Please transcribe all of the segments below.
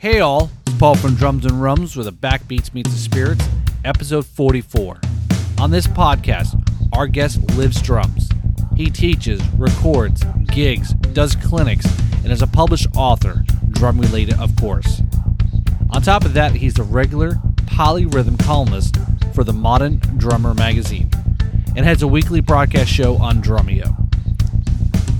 Hey all, it's Paul from Drums and Rums with a Backbeats Meets the Spirits, episode 44. On this podcast, our guest lives drums. He teaches, records, gigs, does clinics, and is a published author, drum related, of course. On top of that, he's a regular polyrhythm columnist for the Modern Drummer magazine and has a weekly broadcast show on Drumeo.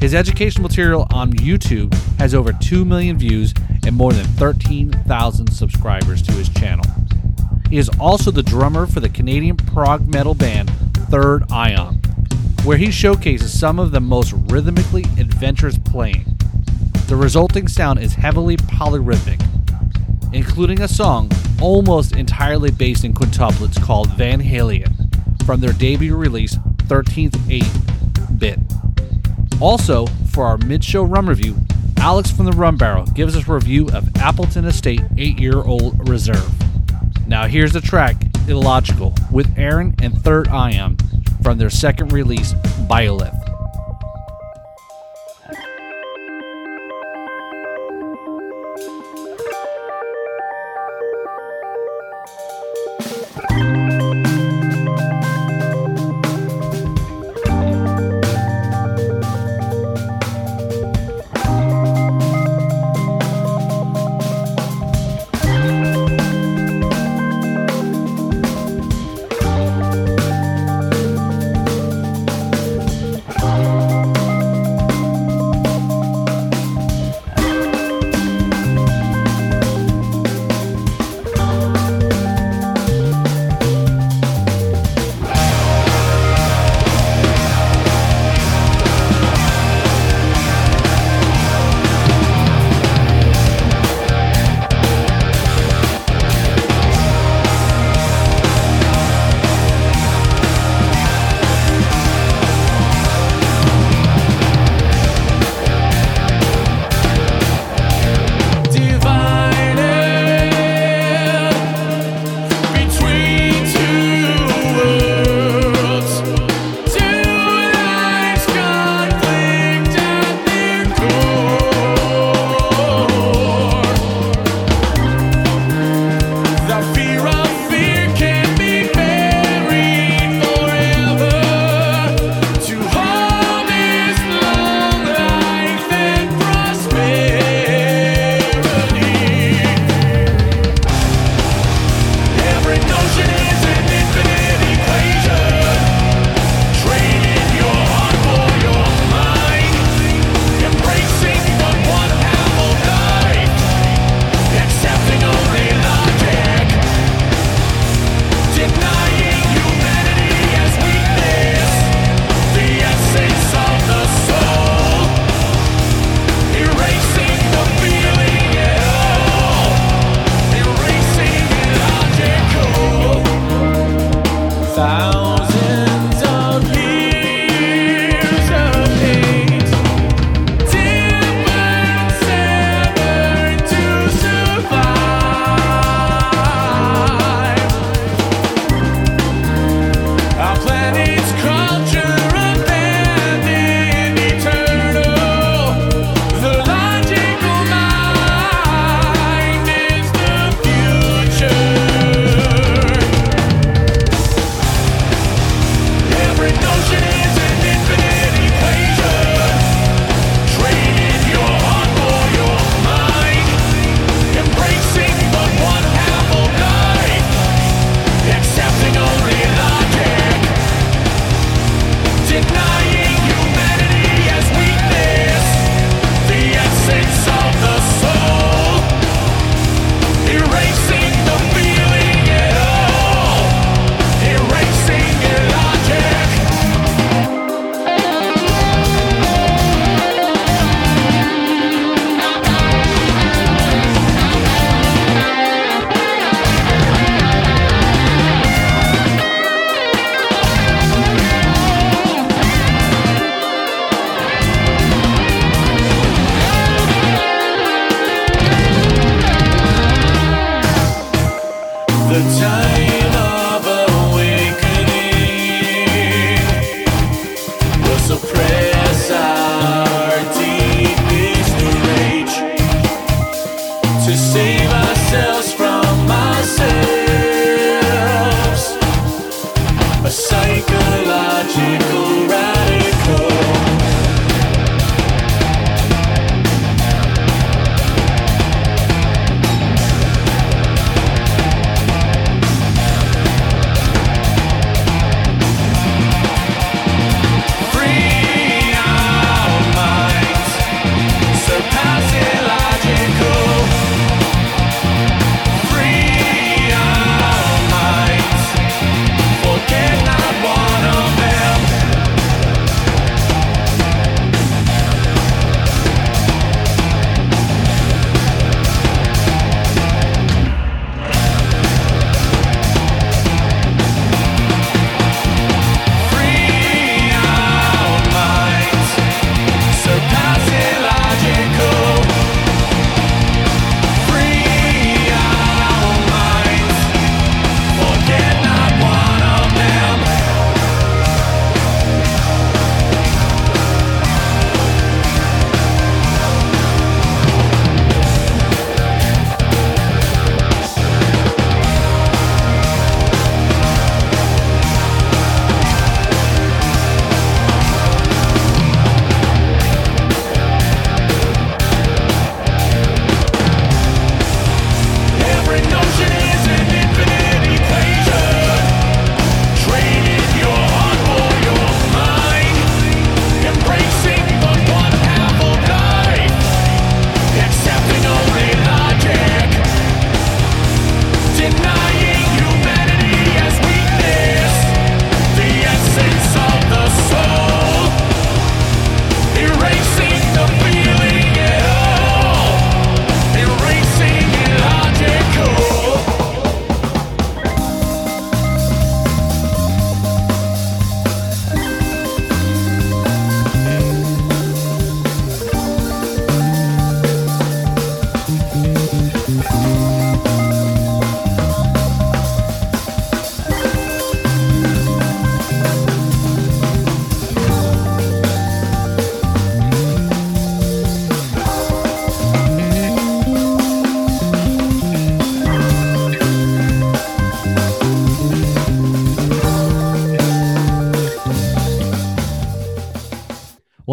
His educational material on YouTube has over 2 million views and more than 13,000 subscribers to his channel. He is also the drummer for the Canadian prog metal band Third Ion, where he showcases some of the most rhythmically adventurous playing. The resulting sound is heavily polyrhythmic, including a song almost entirely based in quintuplets called Van Halien from their debut release 13th 8 bit. Also, for our mid show rum review, Alex from the Rum Barrel gives us a review of Appleton Estate 8 year old reserve. Now, here's the track Illogical with Aaron and Third Ion from their second release, Biolith.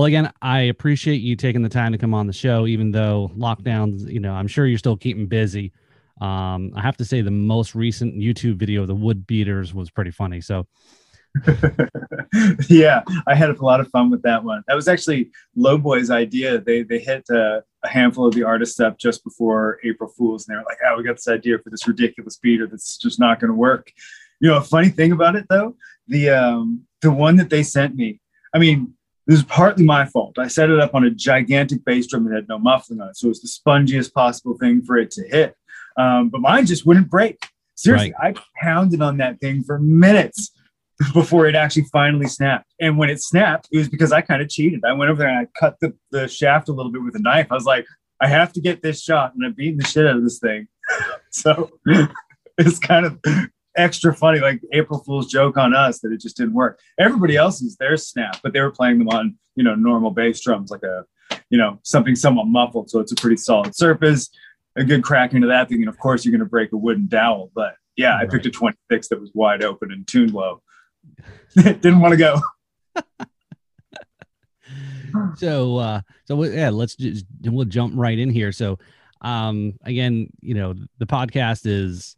Well, again, I appreciate you taking the time to come on the show, even though lockdowns, you know, I'm sure you're still keeping busy. Um, I have to say the most recent YouTube video of the wood beaters was pretty funny. So yeah, I had a lot of fun with that one. That was actually Lowboy's idea. They they hit uh, a handful of the artists up just before April Fools, and they were like, "Oh, we got this idea for this ridiculous beater that's just not going to work." You know, a funny thing about it though, the um, the one that they sent me. I mean, this is partly my fault. I set it up on a gigantic bass drum that had no muffling on it, so it was the spongiest possible thing for it to hit. Um, but mine just wouldn't break. Seriously, I pounded on that thing for minutes before it actually finally snapped. And when it snapped, it was because I kind of cheated. I went over there and I cut the, the shaft a little bit with a knife. I was like, I have to get this shot, and I'm beating the shit out of this thing. so it's kind of extra funny, like April Fool's joke on us that it just didn't work. Everybody else's their snap, but they were playing them on you know normal bass drums, like a you know something somewhat muffled, so it's a pretty solid surface. A good crack into that thing, and of course you're going to break a wooden dowel. But yeah, I picked a 26 that was wide open and tuned low. Didn't want to go. so uh so yeah let's just we'll jump right in here so um again you know the podcast is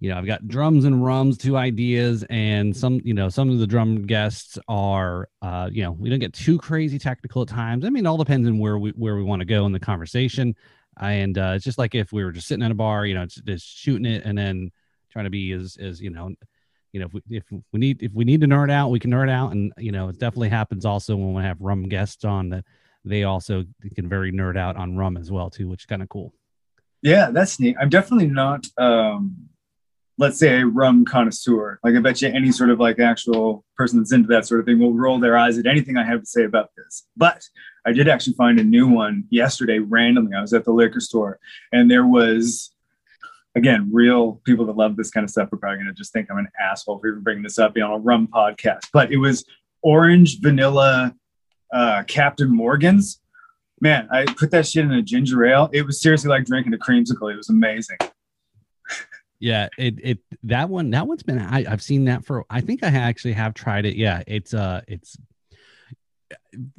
you know i've got drums and rums two ideas and some you know some of the drum guests are uh you know we don't get too crazy technical at times i mean it all depends on where we where we want to go in the conversation and uh it's just like if we were just sitting at a bar you know just shooting it and then trying to be as as you know you know, if we, if we need if we need to nerd out, we can nerd out, and you know, it definitely happens also when we have rum guests on that they also can very nerd out on rum as well too, which is kind of cool. Yeah, that's neat. I'm definitely not, um, let's say, a rum connoisseur. Like, I bet you any sort of like actual person that's into that sort of thing will roll their eyes at anything I have to say about this. But I did actually find a new one yesterday randomly. I was at the liquor store and there was, again, real people that love this kind of stuff are probably going to just think I'm an asshole for even bringing this up on a rum podcast. But it was orange vanilla uh, Captain Morgan's man, I put that shit in a ginger ale. It was seriously like drinking a creamsicle. It was amazing. Yeah, it it that one that one's been I, I've seen that for I think I actually have tried it. Yeah, it's uh it's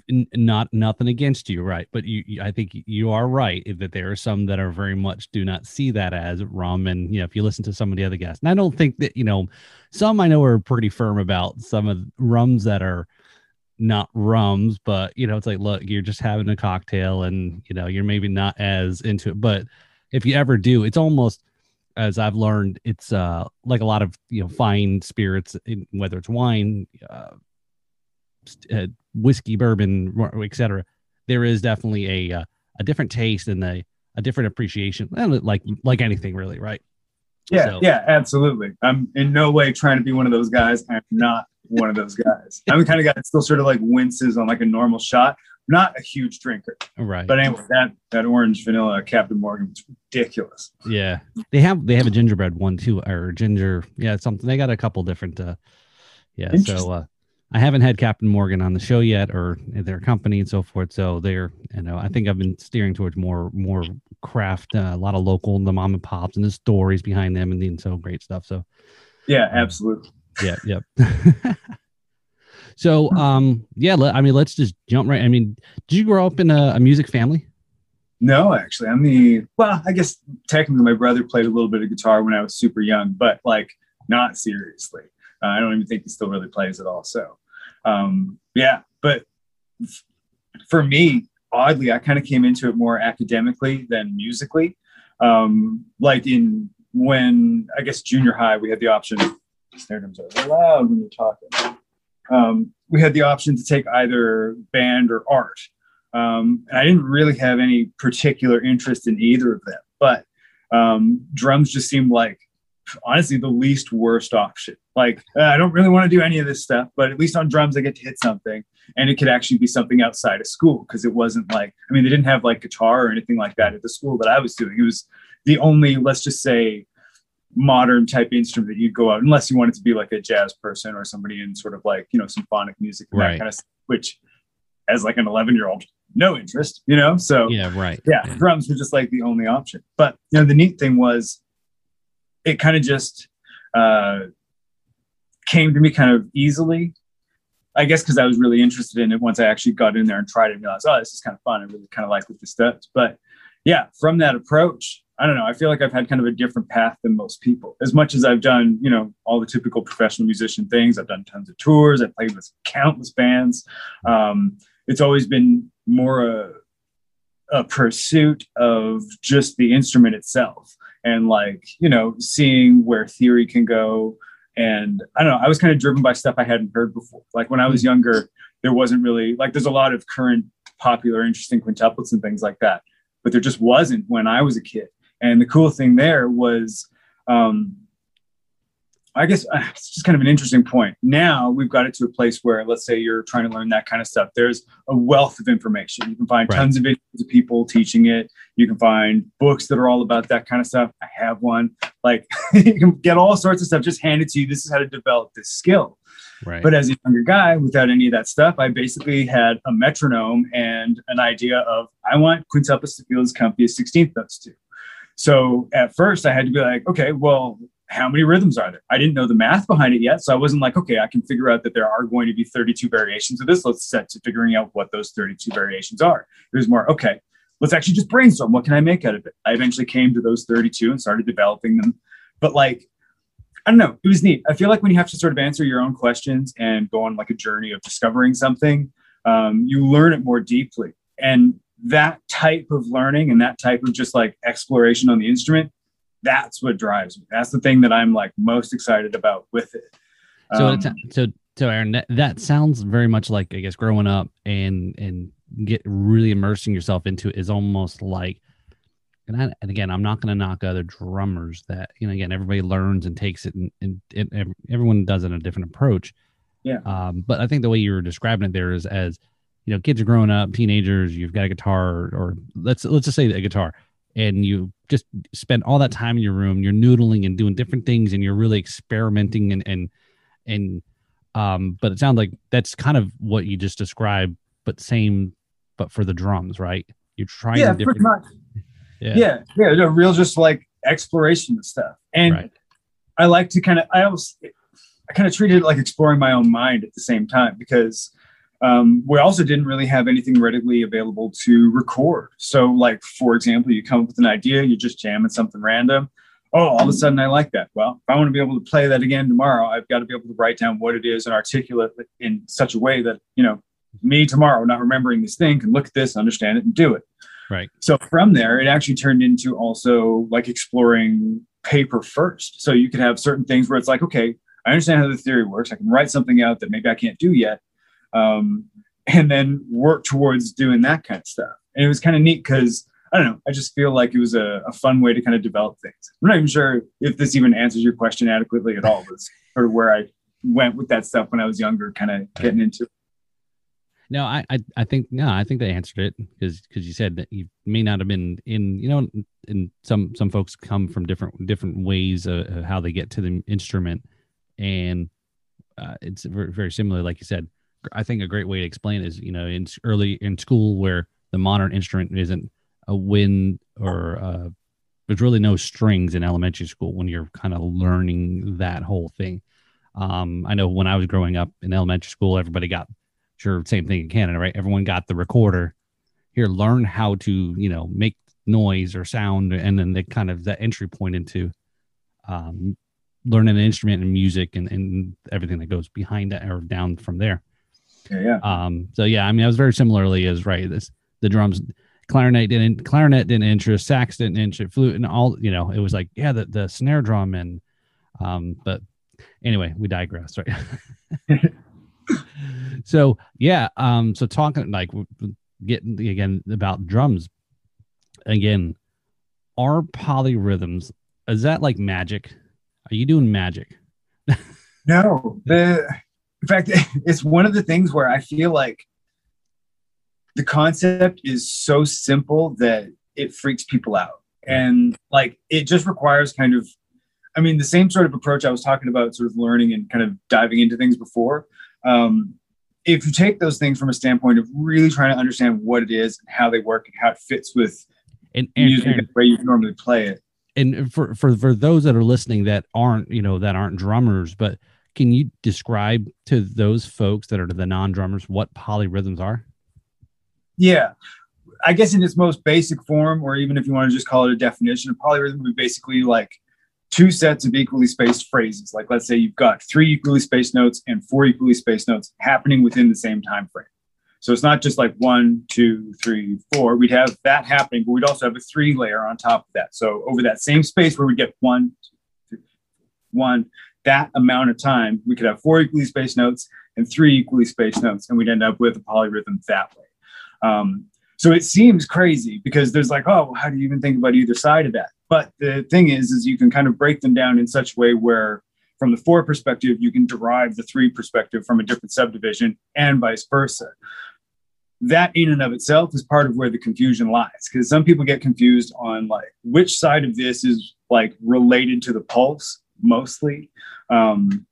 n- not nothing against you, right? But you, you I think you are right that there are some that are very much do not see that as rum, and you know if you listen to some of the other guests, and I don't think that you know some I know are pretty firm about some of rums that are not rums, but you know it's like look, you're just having a cocktail, and you know you're maybe not as into it, but if you ever do, it's almost as I've learned, it's uh like a lot of you know fine spirits, in, whether it's wine, uh, uh, whiskey, bourbon, etc. There is definitely a uh, a different taste and a a different appreciation, and like like anything really, right? Yeah, So- yeah, absolutely. I'm in no way trying to be one of those guys. I'm not one of those guys. I'm the kind of guy that still sort of like winces on like a normal shot. Not a huge drinker, Right. but anyway, that that orange vanilla Captain Morgan was ridiculous. yeah, they have they have a gingerbread one too, or ginger. Yeah, something they got a couple different. uh Yeah, so uh I haven't had Captain Morgan on the show yet, or their company and so forth. So they're, you know, I think I've been steering towards more more craft, uh, a lot of local, the mom and pops, and the stories behind them, and then so great stuff. So Yeah, absolutely. yeah, yep. so um, yeah, I mean, let's just jump right. I mean, did you grow up in a, a music family? No, actually, I'm the well. I guess technically, my brother played a little bit of guitar when I was super young, but like not seriously. Uh, I don't even think he still really plays at all. So, um, yeah. But f- for me, oddly, I kind of came into it more academically than musically. Um, like in when I guess junior high, we had the option. Sternums are so loud when you're talking. Um, we had the option to take either band or art. Um, and I didn't really have any particular interest in either of them, but um, drums just seemed like honestly the least worst option. Like uh, I don't really want to do any of this stuff, but at least on drums I get to hit something, and it could actually be something outside of school because it wasn't like I mean they didn't have like guitar or anything like that at the school that I was doing. It was the only let's just say modern type instrument that you'd go out unless you wanted to be like a jazz person or somebody in sort of like you know symphonic music and Right. that kind of stuff, which as like an 11 year old no interest you know so Yeah, right. yeah, drums were just like the only option. But you know, the neat thing was, it kind of just uh, came to me kind of easily. I guess because I was really interested in it once I actually got in there and tried it and realized, oh, this is kind of fun. I really kind of like what this does. But yeah, from that approach, I don't know. I feel like I've had kind of a different path than most people. As much as I've done, you know, all the typical professional musician things, I've done tons of tours. I've played with countless bands. Um, it's always been more a, a pursuit of just the instrument itself and like you know seeing where theory can go and i don't know i was kind of driven by stuff i hadn't heard before like when i was younger there wasn't really like there's a lot of current popular interesting quintuplets and things like that but there just wasn't when i was a kid and the cool thing there was um I guess uh, it's just kind of an interesting point. Now we've got it to a place where, let's say you're trying to learn that kind of stuff. There's a wealth of information. You can find Right. tons of videos of people teaching it. You can find books that are all about that kind of stuff. I have one. Like you can get all sorts of stuff just handed to you. This is how to develop this skill. Right. But as a younger guy, without any of that stuff, I basically had a metronome and an idea of I want quintuplets to feel as comfy as 16th notes to. So at first, I had to be like, okay, well, how many rhythms are there? I didn't know the math behind it yet. So I wasn't like, okay, I can figure out that there are going to be 32 variations of this. Let's set to figuring out what those 32 variations are. It was more, okay, let's actually just brainstorm. What can I make out of it? I eventually came to those 32 and started developing them. But like, I don't know, it was neat. I feel like when you have to sort of answer your own questions and go on like a journey of discovering something, um, you learn it more deeply. And that type of learning and that type of just like exploration on the instrument, that's what drives me. That's the thing that I'm like most excited about with it. So Um, it's, so so Aaron, that, that sounds very much like I guess growing up and and get really immersing yourself into it is almost like. And, I, and again, I'm not going to knock other drummers that you know. Again, everybody learns and takes it, and, and, and everyone does it in a different approach. Yeah. Um, but I think the way you were describing it there is as you know, kids are growing up, teenagers. You've got a guitar, or let's let's just say a guitar, and you just spend all that time in your room. You're noodling and doing different things, and you're really experimenting and and and um. But it sounds like that's kind of what you just described, but same, but for the drums, right? You're trying yeah, different. pretty much. Yeah. Yeah, yeah, no, real just like exploration and stuff. And Right. I like to kind of, I always, I kind of treated it like exploring my own mind at the same time because um, we also didn't really have anything readily available to record. So, like for example, you come up with an idea, you're just jamming something random. Oh, all of a sudden I like that. Well, if I want to be able to play that again tomorrow, I've got to be able to write down what it is and articulate it in such a way that you know me tomorrow, not remembering this thing, can look at this, understand it, and do it. Right. So from there, it actually turned into also like exploring paper first. So you could have certain things where it's like, okay, I understand how the theory works. I can write something out that maybe I can't do yet, um, and then work towards doing that kind of stuff. And it was kind of neat because I don't know. I just feel like it was a, a fun way to kind of develop things. I'm not even sure if this even answers your question adequately at all. But sort of where I went with that stuff when I was younger, kind of getting into. it. No, I, I, I think no, I think they answered it because because you said that you may not have been in you know, and some some folks come from different different ways of, of how they get to the instrument, and uh, it's very, very similar, like you said. I think a great way to explain is you know in early in school where the modern instrument isn't a wind or uh, there's really no strings in elementary school when you're kind of learning that whole thing. Um, I know when I was growing up in elementary school, everybody got sure same thing in Canada, right? Everyone got the recorder. Here, learn how to you know make noise or sound, and then they kind of that entry point into um, learning an instrument and music and, and everything that goes behind that or down from there. Yeah, yeah. Um, so yeah, I mean, I was very similarly as right. This the drums, clarinet didn't, clarinet didn't interest, sax didn't interest, flute, and all. You know, it was like yeah, the the snare drum and, um, but anyway, we digress, right? so yeah, um, so talking like getting again about drums, again, are polyrhythms is that like magic? Are you doing magic? No, the in fact, it's one of the things where I feel like the concept is so simple that it freaks people out, and like it just requires kind of, I mean, the same sort of approach I was talking about, sort of learning and kind of diving into things before. Um, if you take those things from a standpoint of really trying to understand what it is and how they work and how it fits with And, and, music and and the way you normally play it, and for for for those that are listening that aren't you know that aren't drummers but can you describe to those folks that are the non-drummers what polyrhythms are Yeah. I guess in its most basic form, or even if you want to just call it a definition, a polyrhythm would be basically like two sets of equally spaced phrases. Like let's say you've got three equally spaced notes and four equally spaced notes happening within the same time frame. So it's not just like one, two, three, four. We'd have that happening, but we'd also have a three layer on top of that. So over that same space where we get one, two, one, that amount of time, we could have four equally spaced notes and three equally spaced notes, and we'd end up with a polyrhythm that way. Um, so it seems crazy because there's like, oh, how do you even think about either side of that? But the thing is, is you can kind of break them down in such a way where, from the four perspective, you can derive the three perspective from a different subdivision, and vice versa. That in and of itself is part of where the confusion lies, because some people get confused on like which side of this is like related to the pulse mostly. Um,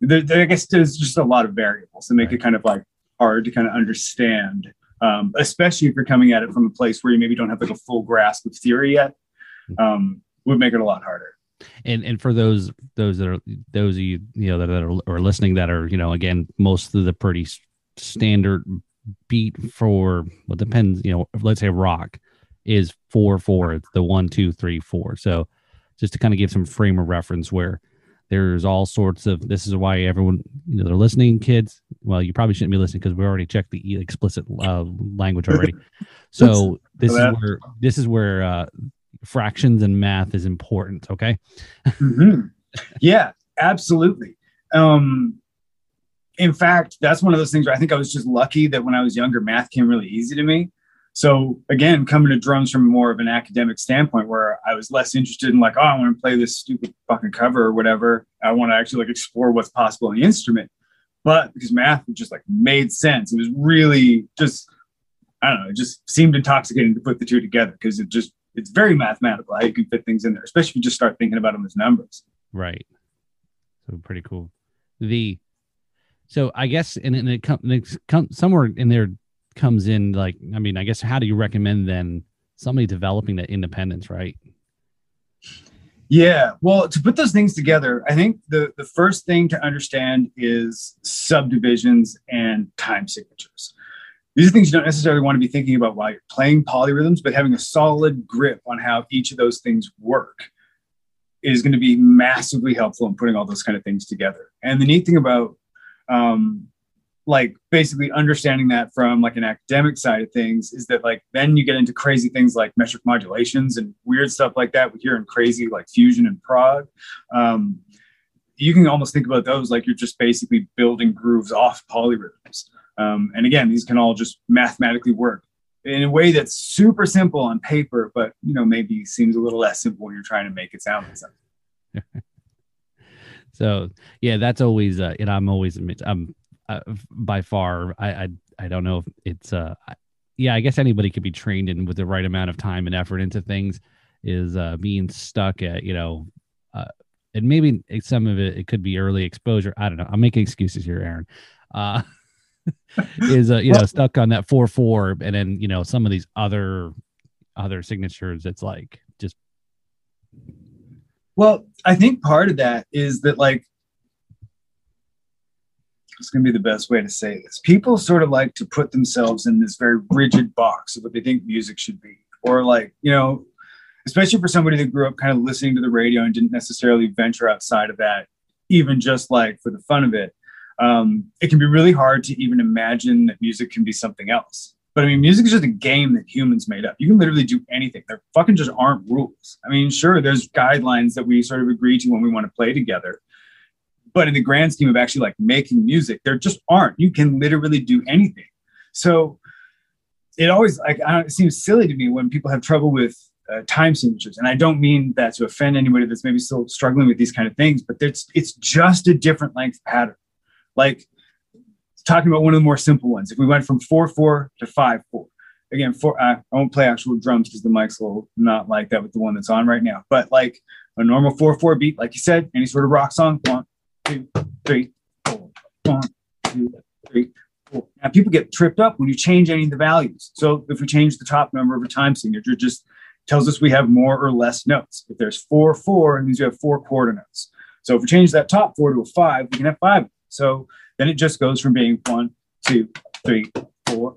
there, there- I guess there's just a lot of variables that make it kind of like hard to kind of understand um, especially if you're coming at it from a place where you maybe don't have like a full grasp of theory yet, um, would make it a lot harder. and and for those those that are those of you you know that are, are listening that are you know again most of the pretty standard beat for what depends you know let's say rock is four four it's the one two three four so just to kind of give some frame of reference where there's all sorts of this is why everyone you know they're listening kids well you probably shouldn't be listening because we already checked the explicit uh, language already so this is where this is where uh fractions and math is important okay Mhm. Yeah, absolutely. Um, in fact, that's one of those things where I think I was just lucky that when I was younger, math came really easy to me. So again, coming to drums from more of an academic standpoint, where I was less interested in like, oh, I want to play this stupid fucking cover or whatever. I want to actually like explore what's possible in the instrument. But because math just like made sense, it was really just I don't know, it just seemed intoxicating to put the two together because it just it's very mathematical how you can fit things in there, especially if you just start thinking about them as numbers. Right. So pretty cool. The so I guess and, and it comes come somewhere in there comes in like i mean i guess how do you recommend then somebody developing that independence right Yeah, well, to put those things together, I think the the first thing to understand is subdivisions and time signatures. These are things you don't necessarily want to be thinking about while you're playing polyrhythms, but having a solid grip on how each of those things work is going to be massively helpful in putting all those kind of things together. And the neat thing about um, like basically understanding that from like an academic side of things is that like then you get into crazy things like metric modulations and weird stuff like that we hear in crazy like fusion and prog um, you can almost think about those like you're just basically building grooves off polyrhythms. Um, and again these can all just mathematically work in a way that's super simple on paper but you know maybe seems a little less simple when you're trying to make it sound like something. So yeah that's always uh and i'm always i'm uh, by far i i, I don't know if it's uh yeah i guess anybody could be trained in with the right amount of time and effort into things is uh being stuck at you know uh and maybe some of it it could be early exposure. I don't know. I'm making excuses here aaron. Uh is uh you know stuck on that four four and then you know some of these other other signatures it's like just Well, I think part of that is that like it's going to be the best way to say this. People sort of like to put themselves in this very rigid box of what they think music should be, or like you know, especially for somebody that grew up kind of listening to the radio and didn't necessarily venture outside of that, even just like for the fun of it. Um, it can be really hard to even imagine that music can be something else. But I mean, music is just a game that humans made up. You can literally do anything. There fucking just aren't rules. I mean, sure, there's guidelines that we sort of agree to when we want to play together. But in the grand scheme of actually like making music, there just aren't. You can literally do anything. So it always like I don't, it seems silly to me when people have trouble with uh, time signatures, and I don't mean that to offend anybody that's maybe still struggling with these kind of things, but it's it's just a different length pattern. Like talking about one of the more simple ones. If we went from four four to five four, again, four. I, I won't play actual drums because the mics will not like that with the one that's on right now. But like a normal four four beat, like you said, any sort of rock song, one, two, three, four, one, two, three, four. Now people get tripped up when you change any of the values. So if we change the top number of a time signature, it just tells us we have more or less notes. If there's four four, it means you have four quarter notes. So if we change that top four to a five, we can have five. So then it just goes from being one, two, three, four.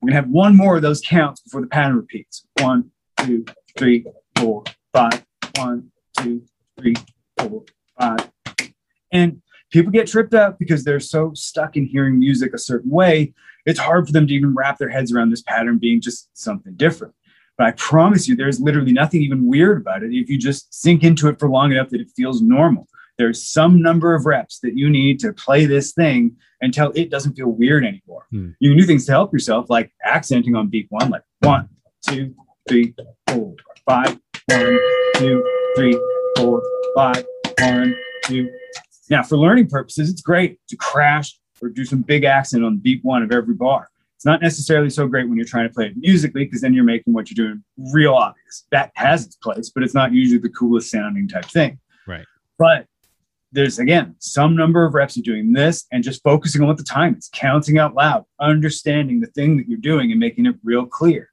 We're gonna have one more of those counts before the pattern repeats. One, two, three, four, five. One, two, three, four, five. And people get tripped up because they're so stuck in hearing music a certain way. It's hard for them to even wrap their heads around this pattern being just something different. But I promise you, there's literally nothing even weird about it if you just sink into it for long enough that it feels normal. There's some number of reps that you need to play this thing until it doesn't feel weird anymore. Hmm. You can do things to help yourself, like accenting on beat one, like one, two, three, four, five, one, two, three, four, five, one, two. Now, for learning purposes, it's great to crash or do some big accent on beat one of every bar. It's not necessarily so great when you're trying to play it musically because then you're making what you're doing real obvious. That has its place, but it's not usually the coolest sounding type thing. Right. But there's again some number of reps of doing this and just focusing on what the time is, counting out loud, understanding the thing that you're doing and making it real clear.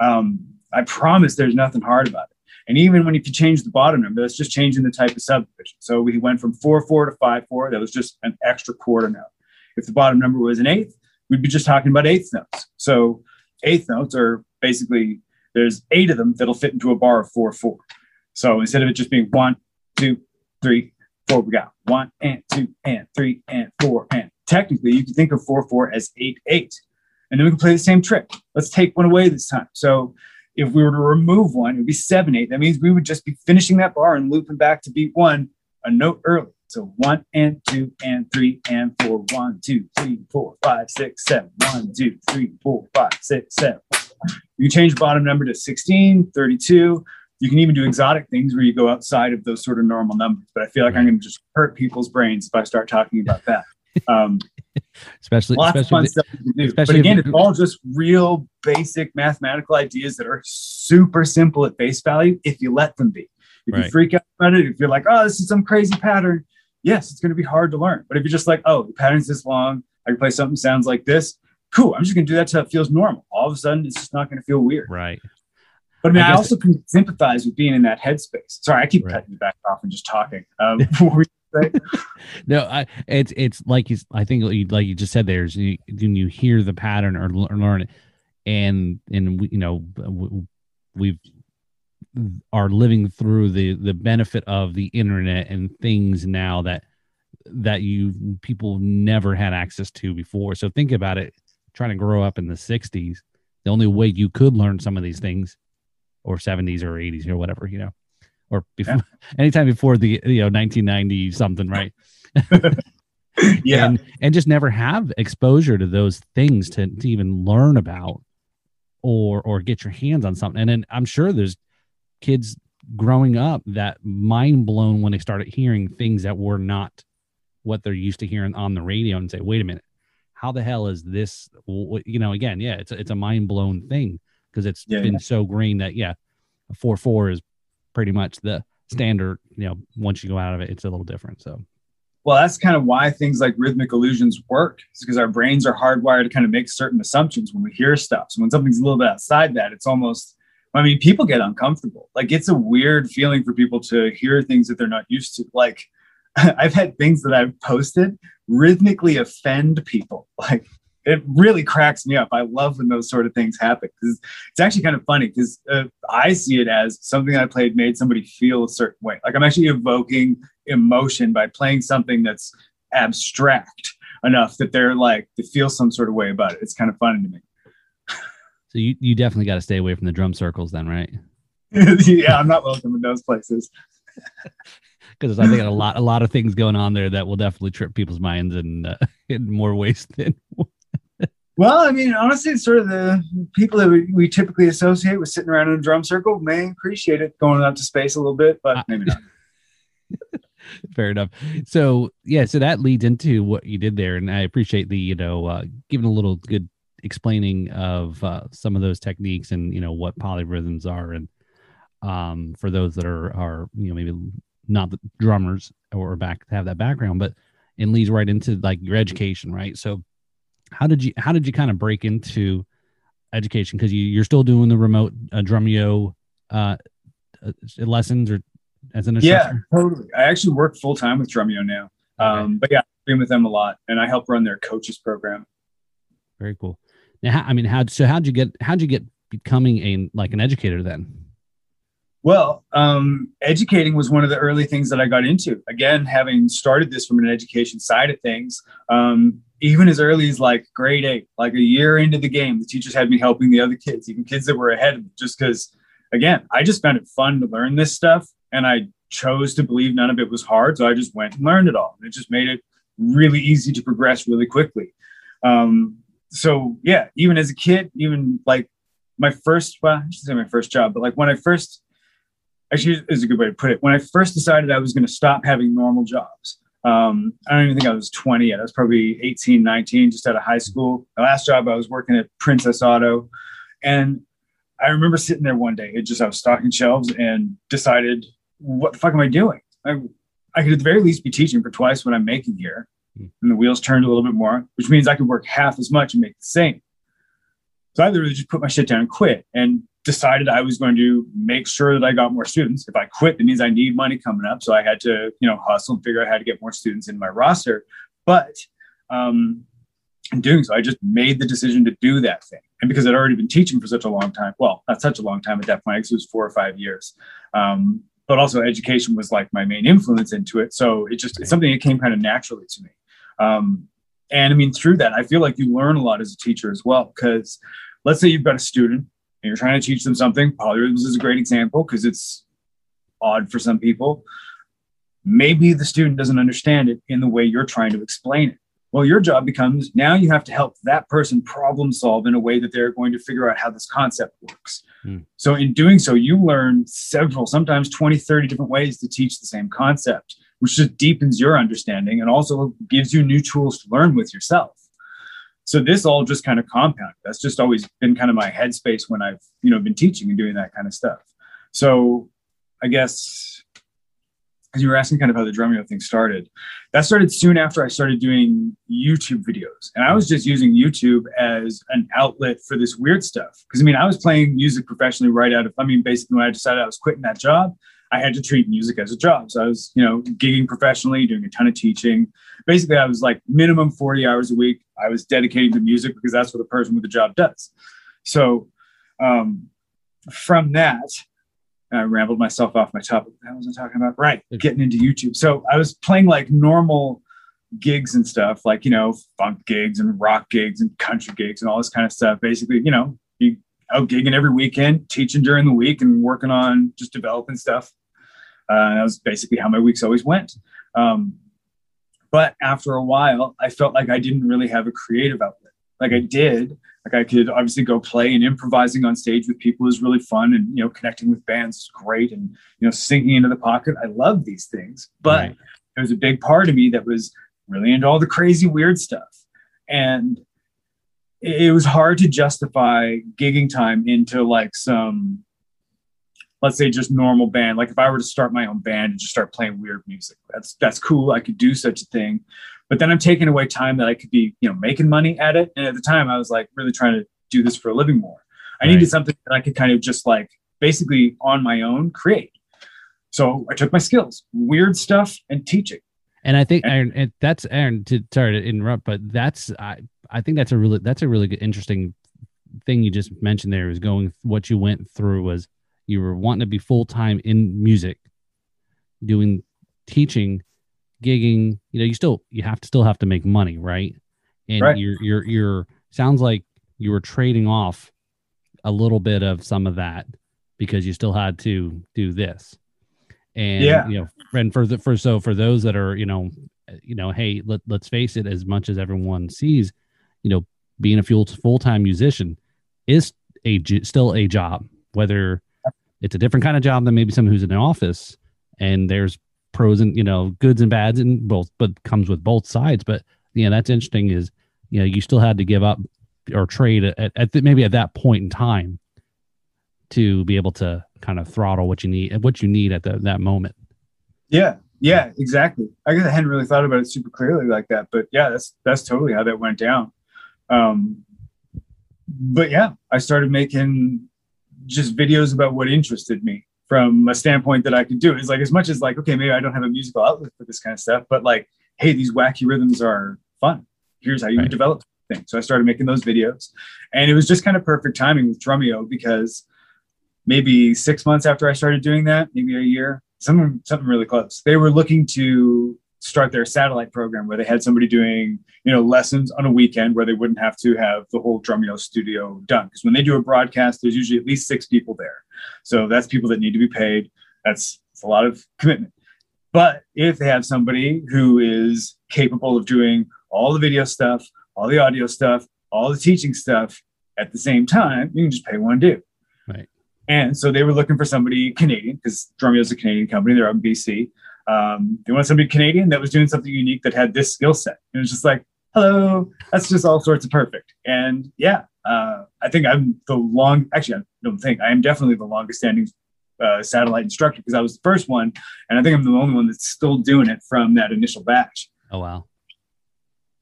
Um, I promise there's nothing hard about it. And even when if you change the bottom number, that's just changing the type of subdivision. So we went from four four to five four. That was just an extra quarter note. If the bottom number was an eighth, we'd be just talking about eighth notes. So eighth notes are basically there's eight of them that'll fit into a bar of four four. So instead of it just being one, two, three, four, we got one and two and three and four. And technically, you can think of four four as eight eight, and then we can play the same trick. Let's take one away this time. So if we were to remove one, it would be seven eight. That means we would just be finishing that bar and looping back to beat one a note early. So one and two and three and four. One, two, three, four, five, six, seven. One, two, three, four, five, six, seven. You change the bottom number to 16, 32. You can even do exotic things where you go outside of those sort of normal numbers. But I feel like I'm going to just hurt people's brains if I start talking about that. Um, especially lots of especially fun stuff to do. especially but again, if- it's all just real basic mathematical ideas that are super simple at face value if you let them be. If you freak out about it, if you're like, oh, this is some crazy pattern, yes, it's going to be hard to learn. But if you're just like, oh, the pattern's this long, I can play something that sounds like this, cool. I'm just going to do that till it feels normal. All of a sudden, it's just not going to feel weird. Right. But I mean, I I, also can sympathize with being in that headspace. Sorry, I keep Right. cutting you back off and just talking. Um, No, I it's it's like you I think like you, just said there's you, when you hear the pattern or, or learn it and and we, you know we've are living through the the benefit of the internet and things now that that you people never had access to before. So think about it trying to grow up in the 60s the only way you could learn some of these things or 70s or 80s or whatever, you know. Or before anytime before the you know 1990 something, right? yeah. and and just never have exposure to those things to, to even learn about or or get your hands on something and then i'm sure there's kids growing up that mind blown when they started hearing things that were not what they're used to hearing on the radio and say wait a minute how the hell is this you know again yeah it's a, it's a mind blown thing because it's Yeah, been yeah. so green that yeah a 4-4 is pretty much the standard you know once you go out of it it's a little different so Well, that's kind of why things like rhythmic illusions work. It's because our brains are hardwired to kind of make certain assumptions when we hear stuff. So when something's a little bit outside that, it's almost, I mean, people get uncomfortable. Like it's a weird feeling for people to hear things that they're not used to. Like I've had things that I've posted rhythmically offend people. Like it really cracks me up. I love when those sort of things happen because it's actually kind of funny because uh, I see it as something I played made somebody feel a certain way. Like I'm actually evoking emotion by playing something that's abstract enough that they're like they feel some sort of way about it. It's kind of funny to me. so you, you definitely got to stay away from the drum circles then right yeah, I'm not welcome in those places. because I think a lot a lot of things going on there that will definitely trip people's minds in uh, in more ways than Well, I mean, honestly, sort of the people that we, we typically associate with sitting around in a drum circle may appreciate it going out to space a little bit, but maybe not. fair enough. So yeah, so that leads into what you did there, and I appreciate the you know uh, giving a little good explaining of uh, some of those techniques and you know what polyrhythms are, and um, for those that are are you know maybe not the drummers or back have that background, but it leads right into like your education, right? So how did you how did you kind of break into education because you, you're still doing the remote uh, drumeo uh, uh, lessons or as an instructor? Yeah, totally. I actually work full time with Drumeo now. Um, but yeah, I've been with them a lot and I help run their coaches program. Very cool. Now, I mean, how so? How'd you get? How'd you get becoming a like an educator then? Well, um, educating was one of the early things that I got into. Again, having started this from an education side of things, um, even as early as like grade eight, like a year into the game, the teachers had me helping the other kids, even kids that were ahead of me, just because, again, I just found it fun to learn this stuff. And I chose to believe none of it was hard. So I just went and learned it all. And it just made it really easy to progress really quickly. Um, so, yeah, even as a kid, even like my first, well, I should say my first job, but like when I first, actually is a good way to put it. When I first decided I was going to stop having normal jobs, um, I don't even think I was 20 yet. I was probably 18, 19, just out of high school. My last job, I was working at Princess Auto. And I remember sitting there one day, it just, I was stocking shelves and decided, what the fuck am I doing? I, I could at the very least be teaching for twice what I'm making here. Hmm. And the wheels turned a little bit more, which means I could work half as much and make the same. So I literally just put my shit down and quit and decided I was going to make sure that I got more students. If I quit, it means I need money coming up. So I had to, you know, hustle and figure out how to get more students in my roster. But um, in doing so, I just made the decision to do that thing. And because I'd already been teaching for such a long time, well, not such a long time at that point, because it was four or five years. Um, but also education was like my main influence into it. So it just, it's something that came kind of naturally to me. Um, and I mean, through that, I feel like you learn a lot as a teacher as well. Because let's say you've got a student you're trying to teach them something. Polyrhythms is a great example because it's odd for some people. Maybe the student doesn't understand it in the way you're trying to explain it. Well, your job becomes now you have to help that person problem solve in a way that they're going to figure out how this concept works. Hmm. So, in doing so, you learn several, sometimes 20, 30 different ways to teach the same concept, which just deepens your understanding and also gives you new tools to learn with yourself. So, this all just kind of compound That's just always been kind of my headspace when I've, you know, been teaching and doing that kind of stuff. So, I guess because you were asking kind of how the Drumeo thing started. That started soon after I started doing YouTube videos. And I was just using YouTube as an outlet for this weird stuff. Because I mean, I was playing music professionally right out of, I mean, basically when I decided I was quitting that job, I had to treat music as a job. So I was, you know, gigging professionally, doing a ton of teaching. Basically, I was like minimum 40 hours a week. I was dedicating to music because that's what a person with a job does. So um, from that, I rambled myself off my topic. What was I talking about? Right, getting into YouTube. So I was playing like normal gigs and stuff, like you know, funk gigs and rock gigs and country gigs and all this kind of stuff. Basically, you know, you out gigging every weekend, teaching during the week, and working on just developing stuff. Uh, and that was basically how my weeks always went. Um, but after a while, I felt like I didn't really have a creative outlet. Like I did, like I could obviously go play and improvising on stage with people is really fun, and you know, connecting with bands is great, and you know, sinking into the pocket. I love these things, but Right. there was a big part of me that was really into all the crazy, weird stuff, and it it was hard to justify gigging time into like some let's say just normal band. Like if i were to start my own band and just start playing weird music that's that's cool. I could do such a thing. But then i'm taking away time that i could be you know making money at it. And at the time i was like really trying to do this for a living more. I Right. needed something that i could kind of just like basically on my own create. So i took my skills weird stuff and teaching. And I think Aaron, and that's Aaron. To sorry to interrupt, but that's I I think that's a really that's a really good interesting thing you just mentioned there is going what you went through was you were wanting to be full time in music, doing teaching, gigging. You know, you still you have to still have to make money, right? And Right. you're you're you're sounds like you were trading off a little bit of some of that because you still had to do this. And Yeah. you know, and for the for so for those that are you know you know hey let, let's face it as much as everyone sees you know being a full full-time musician is a still a job whether it's a different kind of job than maybe someone who's in an office and there's pros and you know goods and bads in both but comes with both sides but yeah that's interesting is you know you still had to give up or trade at, at maybe at that point in time to be able to kind of throttle what you need what you need at the, that moment Yeah, yeah, exactly. I guess I hadn't really thought about it super clearly like that, but yeah, that's that's totally how that went down. Um, but yeah, I started making just videos about what interested me from a standpoint that I could do. It's like as much as like, okay, maybe I don't have a musical outlet for this kind of stuff, but like, hey, these wacky rhythms are fun. Here's how you Right. develop things. So I started making those videos, and it was just kind of perfect timing with Drumeo because maybe six months after I started doing that, maybe a year, something something really close. They were looking to start their satellite program where they had somebody doing you know lessons on a weekend where they wouldn't have to have the whole Drumeo studio done because when they do a broadcast, there's usually at least six people there, so that's people that need to be paid. That's, that's a lot of commitment. But if they have somebody who is capable of doing all the video stuff, all the audio stuff, all the teaching stuff at the same time, you can just pay one dude. Right. And so they were looking for somebody Canadian because Drumeo is a Canadian company. They're out in BC. Um, they want somebody Canadian that was doing something unique that had this skill set. It was just like, hello, that's just all sorts of perfect. And yeah, uh, I think I'm the long, actually, I don't think I am definitely the longest standing uh, satellite instructor because I was the first one. And I think I'm the only one that's still doing it from that initial batch. Oh wow,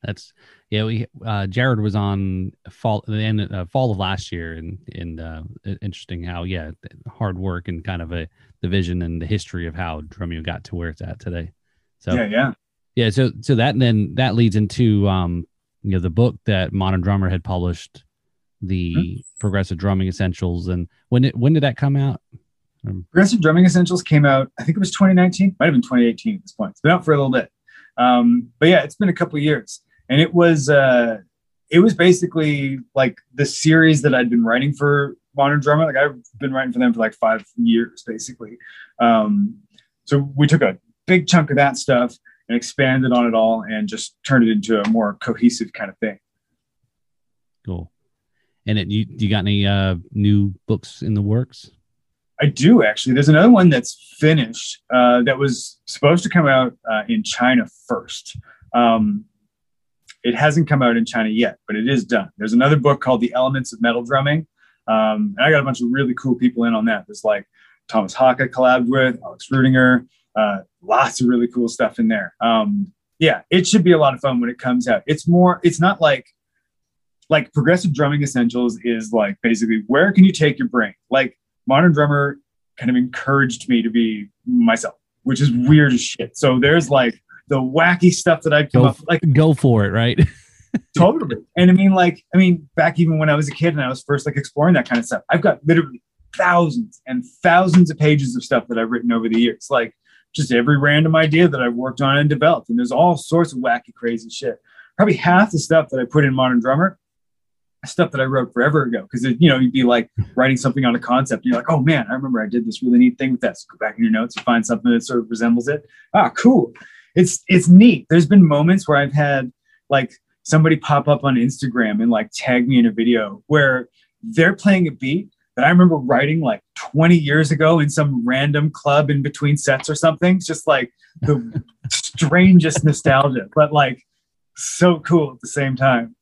that's yeah. We uh, Jared was on fall the end uh, fall of last year, and and uh, interesting how yeah, hard work and kind of a the vision and the history of how Drumeo got to where it's at today. So Yeah, yeah. yeah, so so that and then that leads into um you know the book that Modern Drummer had published, the Mm-hmm. Progressive Drumming Essentials, and when it when did that come out? Progressive Drumming Essentials came out, I think it was 2019, might have been 2018 at this point. It's been out for a little bit. Um, but yeah, it's been a couple of years. And it was uh it was basically like the series that I'd been writing for Modern Drummer. Like I've been writing for them for like five years, basically. Um, so we took a big chunk of that stuff and expanded on it all and just turned it into a more cohesive kind of thing. Cool. And it you you got any uh new books in the works? I do actually. There's another one that's finished uh, that was supposed to come out uh, in China first. Um, it hasn't come out in China yet, but it is done. There's another book called The Elements of Metal Drumming. Um, and I got a bunch of really cool people in on that. There's like Tomas Haake I collabed with, Alex Rudinger, Uh, lots of really cool stuff in there. Um, yeah, it should be a lot of fun when it comes out. It's more, it's not like like progressive drumming essentials is like basically where can you take your brain? Like modern drummer kind of encouraged me to be myself, which is weird as shit. So there's like the wacky stuff that I'd come Go, up like go for it, right? totally. And I mean, like, I mean, back even when I was a kid and I was first like exploring that kind of stuff, I've got literally thousands and thousands of pages of stuff that I've written over the years. Like just every random idea that I've worked on and developed. And there's all sorts of wacky, crazy shit. Probably half the stuff that I put in Modern Drummer, stuff that I wrote forever ago. Cause you know, you'd be like writing something on a concept. And you're like, oh man, I remember I did this really neat thing with that. So go back in your notes and find something that sort of resembles it. Ah, cool. It's it's neat. There's been moments where I've had like somebody pop up on Instagram and like tag me in a video where they're playing a beat that I remember writing like 20 years ago in some random club in between sets or something. It's just like the strangest nostalgia, but like so cool at the same time.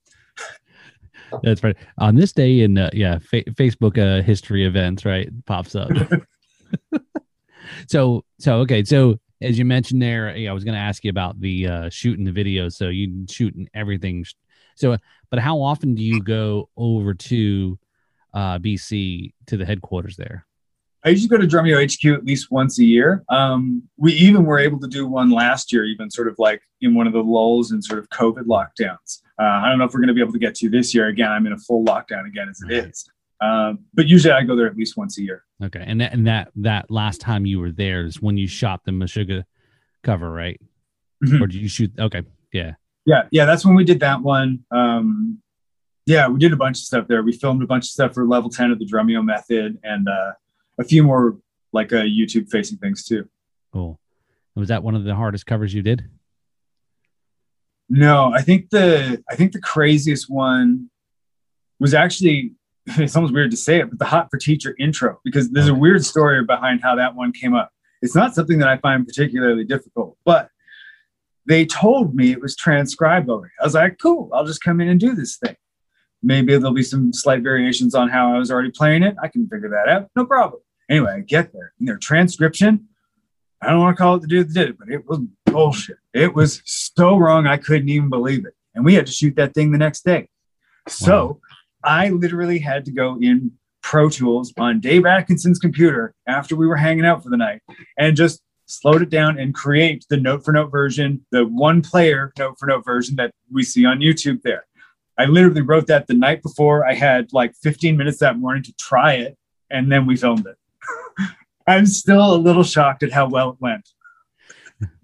That's right. On this day in uh, yeah, fa- Facebook uh, history events, right? Pops up. so so okay, so as you mentioned there, yeah, I was going to ask you about the uh, shooting the videos. So you shooting everything. So, but how often do you go over to uh, BC to the headquarters there? I usually go to Drumeo HQ at least once a year. Um, we even were able to do one last year, even sort of like in one of the lulls and sort of COVID lockdowns. Uh, I don't know if we're going to be able to get to this year. Again, I'm in a full lockdown again as it Right. is. Um, but usually I go there at least once a year. Okay, and that and that that last time you were there is when you shot the Meshuggah cover, right? Mhm. Or did you shoot? Okay, yeah. Yeah, yeah, that's when we did that one. Um, yeah, we did a bunch of stuff there. We filmed a bunch of stuff for level 10 of the Drumeo method and uh, a few more like uh, YouTube facing things too. Cool. Was that one of the hardest covers you did? No, I think the I think the craziest one was actually it's almost weird to say it, but the Hot for Teacher intro because there's a weird story behind how that one came up. It's not something that I find particularly difficult, but they told me it was transcribed already. I was like, cool, I'll just come in and do this thing. Maybe there'll be some slight variations on how I was already playing it. I can figure that out. No problem. Anyway, I get there. And their transcription, I don't want to call it the dude that did it, but it was bullshit. It was so wrong, I couldn't even believe it. And we had to shoot that thing the next day. So I literally had to go in Pro Tools on Dave Atkinson's computer after we were hanging out for the night and just slowed it down and create the note for note version, the one player note for note version that we see on YouTube there. I literally wrote that the night before. I had like 15 minutes that morning to try it, and then we filmed it. I'm still a little shocked at how well it went.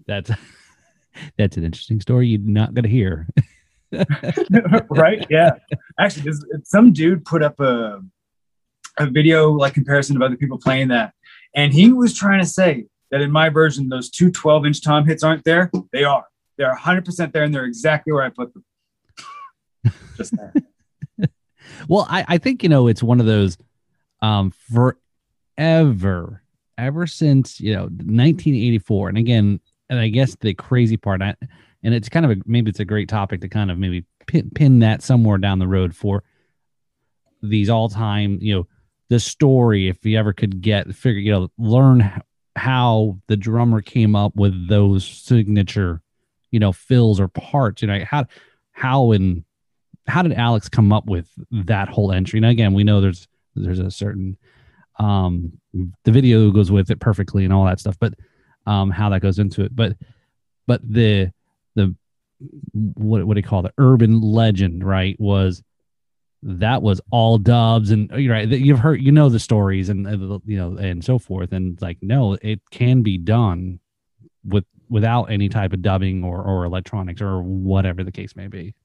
That's that's an interesting story you're not gonna hear. right? Yeah. Actually, some dude put up a a video like comparison of other people playing that, and he was trying to say that in my version, those two 12 inch tom hits aren't there. They are. They're 100 percent there, and they're exactly where I put them. Just there. Well, I, I think you know it's one of those um forever ever since you know 1984 and again and I guess the crazy part I, and it's kind of a maybe it's a great topic to kind of maybe pin, pin that somewhere down the road for these all-time you know the story if you ever could get figure you know learn how the drummer came up with those signature you know fills or parts you know how how and how did Alex come up with that whole entry? And again, we know there's there's a certain um the video goes with it perfectly and all that stuff, but um how that goes into it. But but the the what what do you call it? The urban legend, right? Was that was all dubs and you're right. You've heard you know the stories and you know and so forth. And like no, it can be done with without any type of dubbing or or electronics or whatever the case may be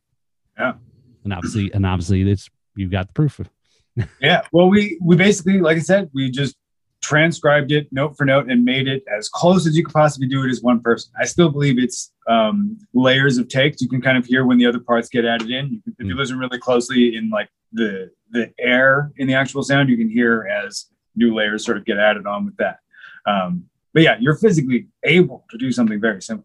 Yeah. and obviously and obviously it's you've got the proof of Yeah. Well, we we basically, like I said, we just transcribed it note for note and made it as close as you could possibly do it as one person. I still believe it's um, layers of takes. You can kind of hear when the other parts get added in. You can, if you Mm. listen really closely in like the the air in the actual sound, you can hear as new layers sort of get added on with that. Um, but yeah, you're physically able to do something very similar.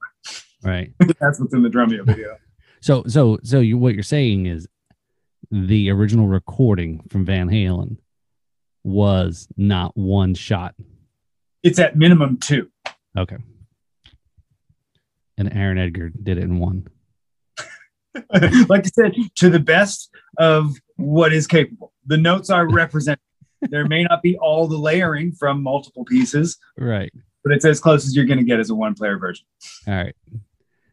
right That's what's in the Drumeo video. so so so you what you're saying is the original recording from van halen was not one shot It's at minimum two. okay And Aaron Edgar did it in one. like I said, to the best of what is capable. The notes are represented. there may not be all the layering from multiple pieces, Right. but it's as close as you're going to get as a one player version. All right.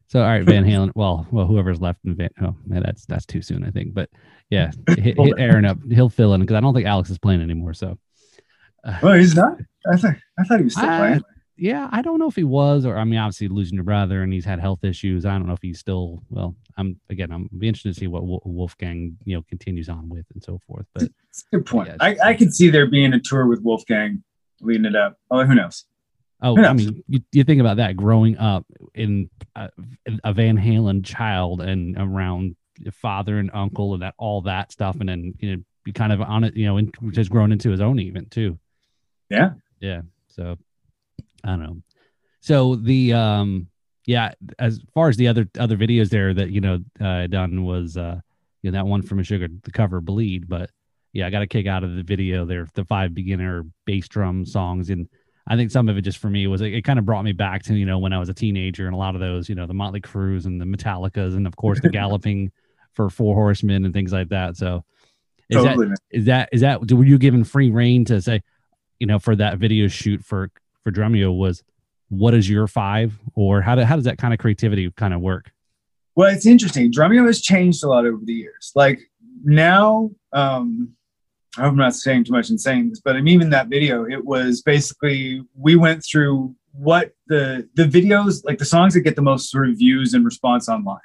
So all right, Van Halen. Well, well, whoever's left in Van. Oh, man, that's that's too soon, I think. But yeah, hit, hit Aaron up. He'll fill in because I don't think Alex is playing anymore. So Well, he's not. I thought I thought he was still I- playing. Yeah, I don't know if he was, or I mean, obviously losing your brother and he's had health issues. I don't know if he's still. Well, I'm again, I'm be interested to see what Wolfgang you know continues on with and so forth. But It's a good point. Yes. I, I could see there being a tour with Wolfgang leading it up. Oh, who knows? oh, I mean, you, you think about that growing up in uh, a, a Van Halen child and around your father and uncle and that all that stuff, and then you know, be kind of on it, you know, and just grown into his own even too. Yeah. Yeah. So I don't know. So the um yeah, as far as the other other videos there that you know uh done was uh you know that one from Meshuggah the cover bleed, but yeah, I got a kick out of the video there, the five beginner bass drum songs and I think some of it just for me was it, it kind of brought me back to you know when I was a teenager and a lot of those you know the Motley Crues and the Metallicas and of course the galloping for Four Horsemen and things like that. So is that totally. man. is that is that were you given free reign to say you know for that video shoot for for drumeo was what is your five or how, do, how does that kind of creativity kind of work Well, it's interesting. Drumeo has changed a lot over the years. Like now, um, I hope I'm not saying too much in saying this, but I mean, even that video, it was basically we went through what the the videos, like the songs that get the most sort of views and response online.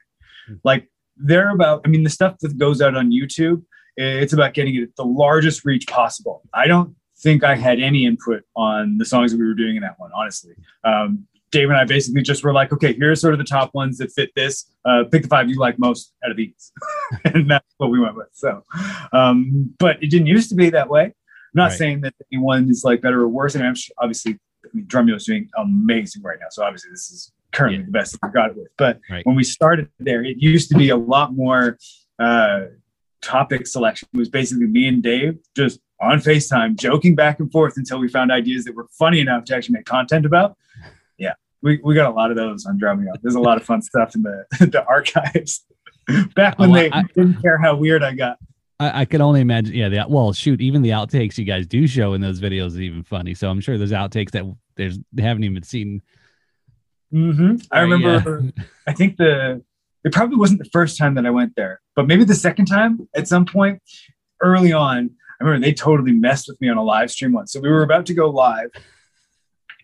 Hmm. Like they're about, I mean, the stuff that goes out on YouTube, it's about getting it the largest reach possible. I don't think I had any input on the songs that we were doing in that one, honestly. Um, Dave and I basically just were like, okay, here's sort of the top ones that fit this. Uh, pick the five you like most out of these, and that's what we went with. So, um, but it didn't used to be that way. I'm not Right. saying that anyone is like better or worse. I mean, I'm sure, obviously, I mean, Drumeo is doing amazing right now. So obviously, this is currently Yeah. the best that we've got it with. But Right. when we started there, it used to be a lot more uh, topic selection. It was basically me and Dave just on FaceTime, joking back and forth until we found ideas that were funny enough to actually make content about. Yeah, we, we got a lot of those on Drumeo. There's a lot of fun stuff in the the archives. Back when Oh, they I- didn't care how weird I got. I, I can only imagine yeah the, well shoot even the outtakes you guys do show in those videos is even funny so i'm sure there's outtakes that there's they haven't even seen hmm I remember. I think the it probably wasn't the first time that I went there, but maybe the second time at some point early on. I remember they totally messed with me on a live stream once. So we were about to go live,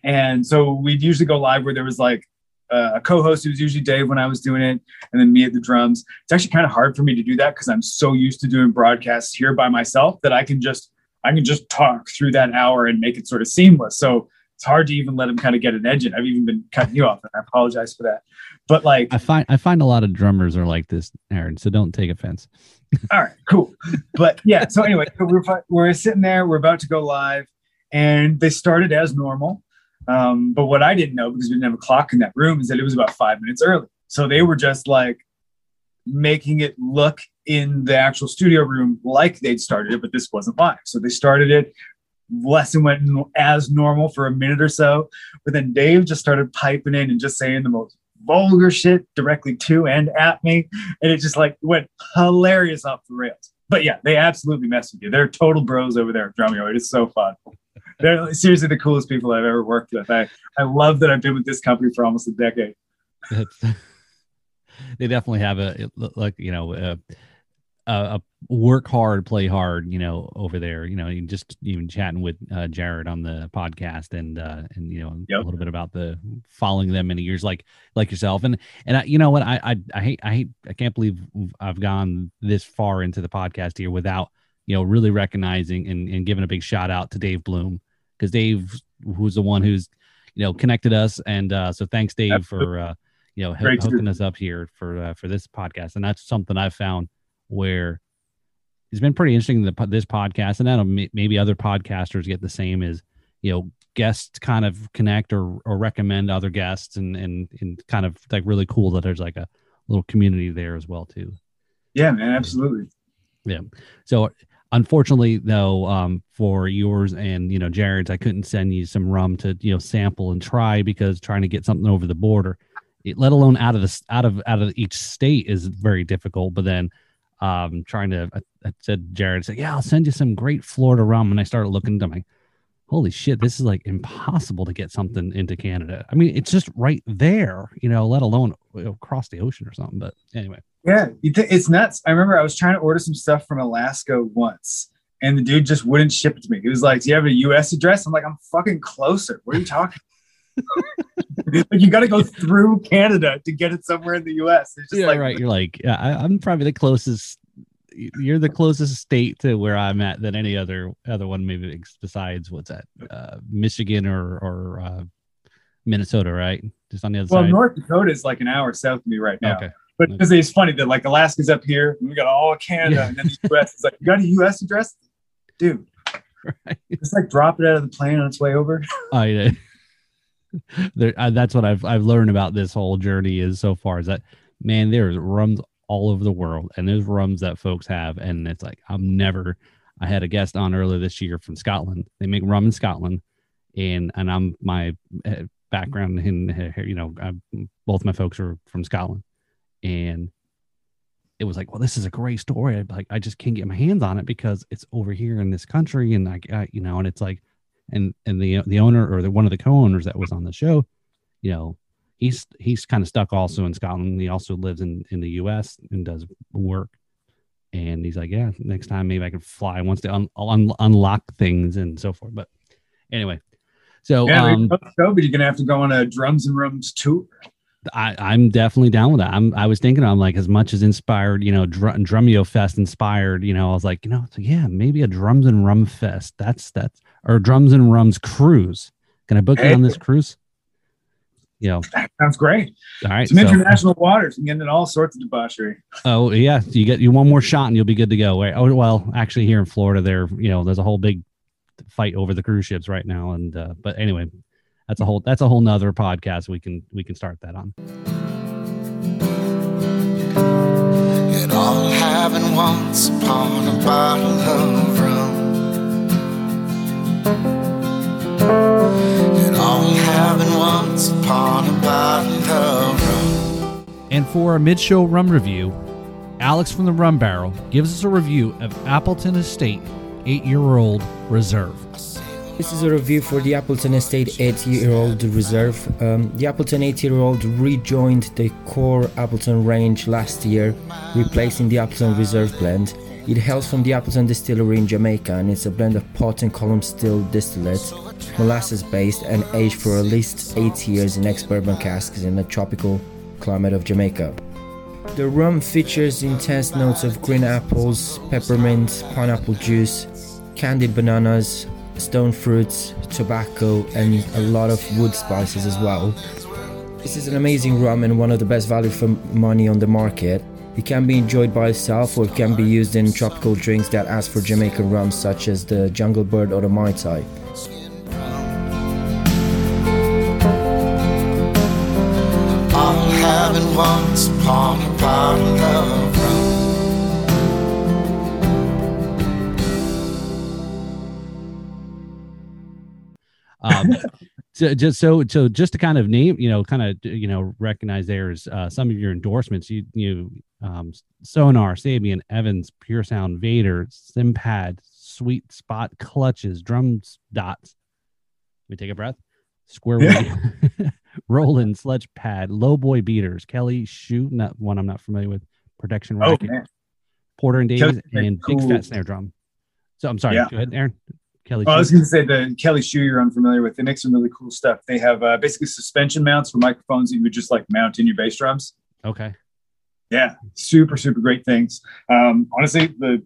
and so we'd usually go live where there was like uh, a co-host. It was usually Dave when I was doing it, and then me at the drums. It's actually kind of hard for me to do that because I'm so used to doing broadcasts here by myself that I can just I can just talk through that hour and make it sort of seamless. So it's hard to even let him kind of get an edge in. I've even been cutting you off, and I apologize for that. But like, i find i find a lot of drummers are like this aaron so don't take offense all right, cool. But yeah, so anyway, we're we're sitting there, we're about to go live, and they started as normal. Um, but what I didn't know because we didn't have a clock in that room is that it was about five minutes early. So they were just like making it look in the actual studio room like they'd started it, but this wasn't live. So they started it. Lesson went as normal for a minute or so, but then Dave just started piping in and just saying the most vulgar shit directly to and at me and it just like went hilarious off the rails. But yeah, they absolutely mess with you. They're total bros over there at Drumeo. It is so fun. They're seriously the coolest people I've ever worked with. I, I love that I've been with this company for almost a decade. They definitely have a like you know a, a, a work hard, play hard. You know over there. You know, you just even chatting with uh, Jared on the podcast and uh, and you know Yep. a little bit about the following them many years like like yourself and and I, you know what I, I I hate I hate I can't believe I've gone this far into the podcast here without you know really recognizing and, and giving a big shout out to Dave Bloom because Dave who's the one who's you know connected us and uh, so thanks Dave for uh, you know Great hooking us up here for uh, for this podcast and that's something I've found where it's been pretty interesting the, po- this podcast and then may- maybe other podcasters get the same as you know guests kind of connect or, or recommend other guests and, and and kind of like really cool that there's like a little community there as well too Yeah, man, absolutely. Yeah. So unfortunately though um for yours and you know jared's i couldn't send you some rum to you know sample and try because trying to get something over the border it- let alone out of this out of out of each state is very difficult. But then um trying to I, I said Jared said, Yeah, I'll send you some great Florida rum. And I started looking I'm like, holy shit, this is like impossible to get something into Canada. I mean, it's just right there, you know, let alone across the ocean or something. But anyway. Yeah, it's nuts. I remember I was trying to order some stuff from Alaska once, and the dude just wouldn't ship it to me. He was like, "Do you have a U.S. address?" I'm like, "I'm fucking closer. What are you talking?" like you got to go through Canada to get it somewhere in the U.S. It's just yeah, like, right. You're like, yeah, I, I'm probably the closest. You're the closest state to where I'm at than any other other one, maybe besides what's that, uh, Michigan or or uh, Minnesota, right? Just on the other well, side. Well, North Dakota is like an hour south of me right now. Okay. But because it's funny that like Alaska's up here, and we got all Canada, Yeah. and then the U.S. is like, "You got a U.S. address, dude?" Right. Just like drop it out of the plane on its way over. I uh, there, that's what I've I've learned about this whole journey is so far is that man, there's rums all over the world, and there's rums that folks have, and it's like I'm never. I had a guest on earlier this year from Scotland. They make rum in Scotland, and and I'm my uh, background in uh, you know i both my folks are from Scotland, and it was like, well, this is a great story. I like I just can't get my hands on it because it's over here in this country, and like you know, and it's like and and the the owner or the one of the co-owners that was on the show, you know, he's he's kind of stuck also in Scotland. He also lives in in the U.S. and does work. And he's like, yeah, next time maybe I can fly once they un, un, unlock things and so forth. But anyway, so Yeah, um, go, but you're gonna have to go on a drums and rums tour. I, I'm definitely down with that. I'm, I was thinking, I'm like, as much as inspired, you know, Dr- Drumeo Fest inspired, you know, I was like, you know, so yeah, maybe a drums and rum fest. That's that's or drums and rums cruise. Can I book you on this cruise? You know, that Sounds great. all right. Some so- international waters and getting in all sorts of debauchery. oh yeah, you get you one more shot and you'll be good to go. Right? Oh well, actually, here in Florida, there, you know, there's a whole big fight over the cruise ships right now, and uh, but anyway, that's a whole that's a whole nother podcast. We can we can start that on. It all happened once upon a bottle of all once upon a bottle of rum. And for our mid show rum review, Alex from the Rum Barrel gives us a review of Appleton Estate 8 year old Reserve. This is a review for the Appleton Estate 8 year old reserve. Um, the Appleton 8 year old rejoined the core Appleton range last year, replacing the Appleton Reserve blend. It hails from the Appleton distillery in Jamaica and it's a blend of pot and column still distillate, molasses based, and aged for at least 8 years in ex bourbon casks in the tropical climate of Jamaica. The rum features intense notes of green apples, peppermint, pineapple juice, candied bananas, stone fruits, tobacco, and a lot of wood spices as well. This is an amazing rum and one of the best value for money on the market. It can be enjoyed by itself or it can be used in tropical drinks that ask for Jamaican rum such as the Jungle Bird or the Mai Tai. All happened once upon a bottle of rum. um, so just so so just to kind of name you know kind of you know recognize there's uh, some of your endorsements you you um, Sonor sabian evans pure sound Vater Cympad sweet spot clutches drums dots we take a breath square wheel roland sledge pad low boy beaters kelly SHU not one i'm not familiar with protection Oh racket man. porter and davies and big cool. fat snare drum so i'm sorry Yeah. go ahead aaron kelly Well, I was going to say the Kelly SHU you're unfamiliar with. They make some really cool stuff. They have uh, basically suspension mounts for microphones that you would just like mount in your bass drums. okay Yeah, super super great things. Um, honestly, the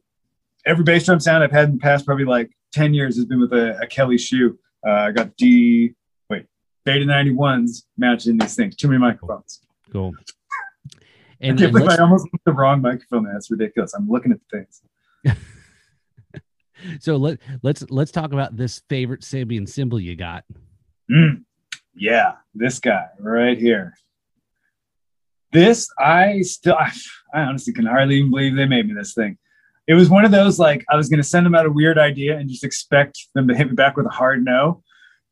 every bass drum sound I've had in the past probably like ten years has been with a, a Kelly SHU. Uh, I got D wait Beta 91s matching these things. Too many microphones. cool I and, can't believe I almost picked the wrong microphone. That's ridiculous. I'm looking at the things. So let let's let's talk about this favorite Sabian cymbal you got. Mm, yeah, this guy right here. This I still I, honestly can hardly even believe they made me this thing. It was one of those like I was going to send them out a weird idea and just expect them to hit me back with a hard no.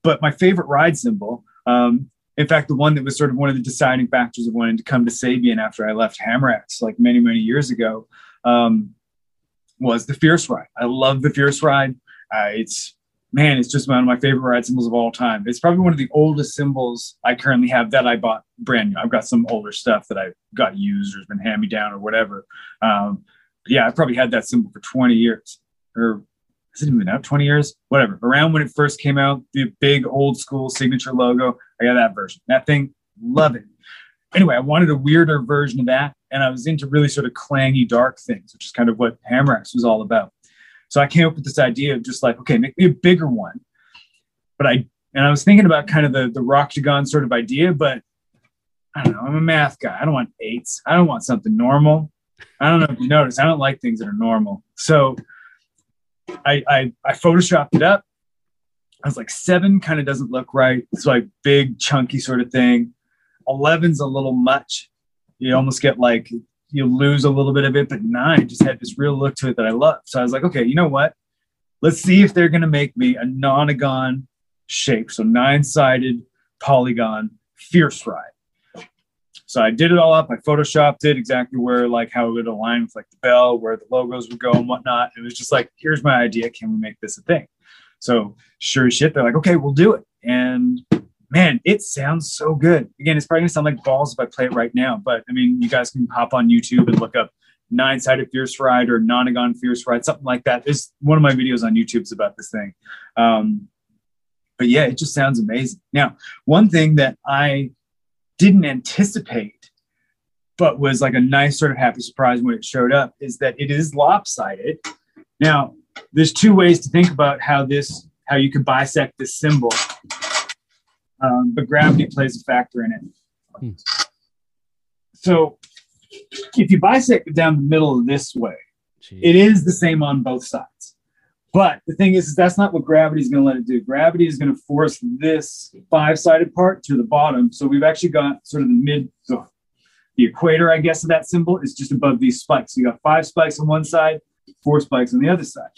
But my favorite ride cymbal, um, in fact, the one that was sort of one of the deciding factors of wanting to come to Sabian after I left Hammerax like many, many years ago um, was the Fierce Ride. I love the Fierce Ride. Uh, it's man, it's just one of my favorite ride cymbals of all time. It's probably one of the oldest cymbals I currently have that I bought brand new. I've got some older stuff that I got used or has been hand me down or whatever. Um, yeah, I've probably had that cymbal for 20 years or has it even been out 20 years? Whatever. Around when it first came out, the big old school signature logo, I got that version. That thing, love it. Anyway, I wanted a weirder version of that. And I was into really sort of clangy, dark things, which is kind of what Hammerax was all about. So I came up with this idea of just like, okay, make me a bigger one. But I, and I was thinking about kind of the, the Rocktagon sort of idea, but I don't know. I'm a math guy. I don't want eights. I don't want something normal. I don't know if you notice. I don't like things that are normal. So I, I, I photoshopped it up. I was like, seven kind of doesn't look right. It's like big, chunky sort of thing. 11's a little much. You almost get like, you lose a little bit of it, but nine just had this real look to it that I love. So I was like, okay, you know what? Let's see if they're to make me a nonagon shape. So nine sided polygon fierce ride. So I did it all up. I photoshopped it exactly where, like, how it would align with like the bell, where the logos would go and whatnot. It was just like, here's my idea. Can we make this a thing? So sure as shit, they're like, okay, we'll do it. And man, it sounds so good. Again, it's probably gonna sound like balls if I play it right now, but I mean, you guys can hop on YouTube and look up nine sided fierce ride or nonagon fierce ride, something like that. There's one of my videos on YouTube is about this thing. Um, but yeah, it just sounds amazing. Now, one thing that I didn't anticipate, but was like a nice sort of happy surprise when it showed up, is that it is lopsided. Now, there's two ways to think about how this, how you could bisect this cymbal, um, but gravity plays a factor in it. Hmm. So, if you bisect it down the middle this way, Jeez. it is the same on both sides. But the thing is, is that's not what gravity is going to let it do. Gravity is going to force this five-sided part to the bottom. So we've actually got sort of the mid, the, the equator, I guess, of that cymbal is just above these spikes. So you got five spikes on one side, four spikes on the other side.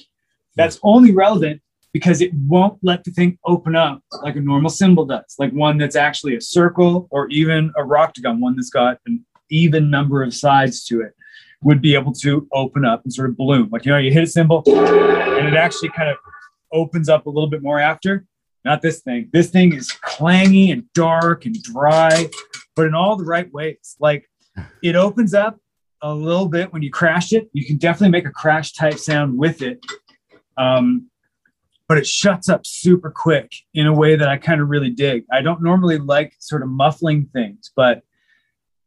That's only relevant because it won't let the thing open up like a normal cymbal does, like one that's actually a circle or even a rocktagon, one that's got an even number of sides to it would be able to open up and sort of bloom. Like, you know, you hit a cymbal and it actually kind of opens up a little bit more after. Not this thing. This thing is clangy and dark and dry, but in all the right ways. Like, it opens up a little bit when you crash it. You can definitely make a crash type sound with it. Um, but it shuts up super quick in a way that I kind of really dig. I don't normally like sort of muffling things, but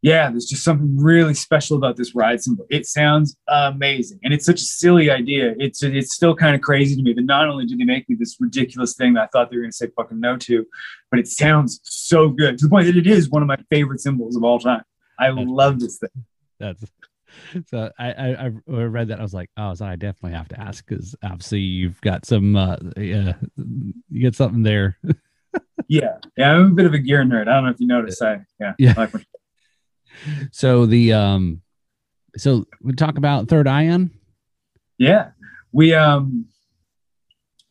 yeah, there's just something really special about this ride cymbal. It sounds amazing, and it's such a silly idea. It's it's still kind of crazy to me that not only did they make me this ridiculous thing that I thought they were going to say fucking no to, but it sounds so good to the point that it is one of my favorite cymbals of all time. I love this thing. That's so I, I I read that I was like oh so I definitely have to ask because obviously you've got some uh yeah you get something there Yeah, yeah, I'm a bit of a gear nerd. I don't know if you noticed. I yeah, Yeah. I like so the um so we talk about third ion Yeah. We um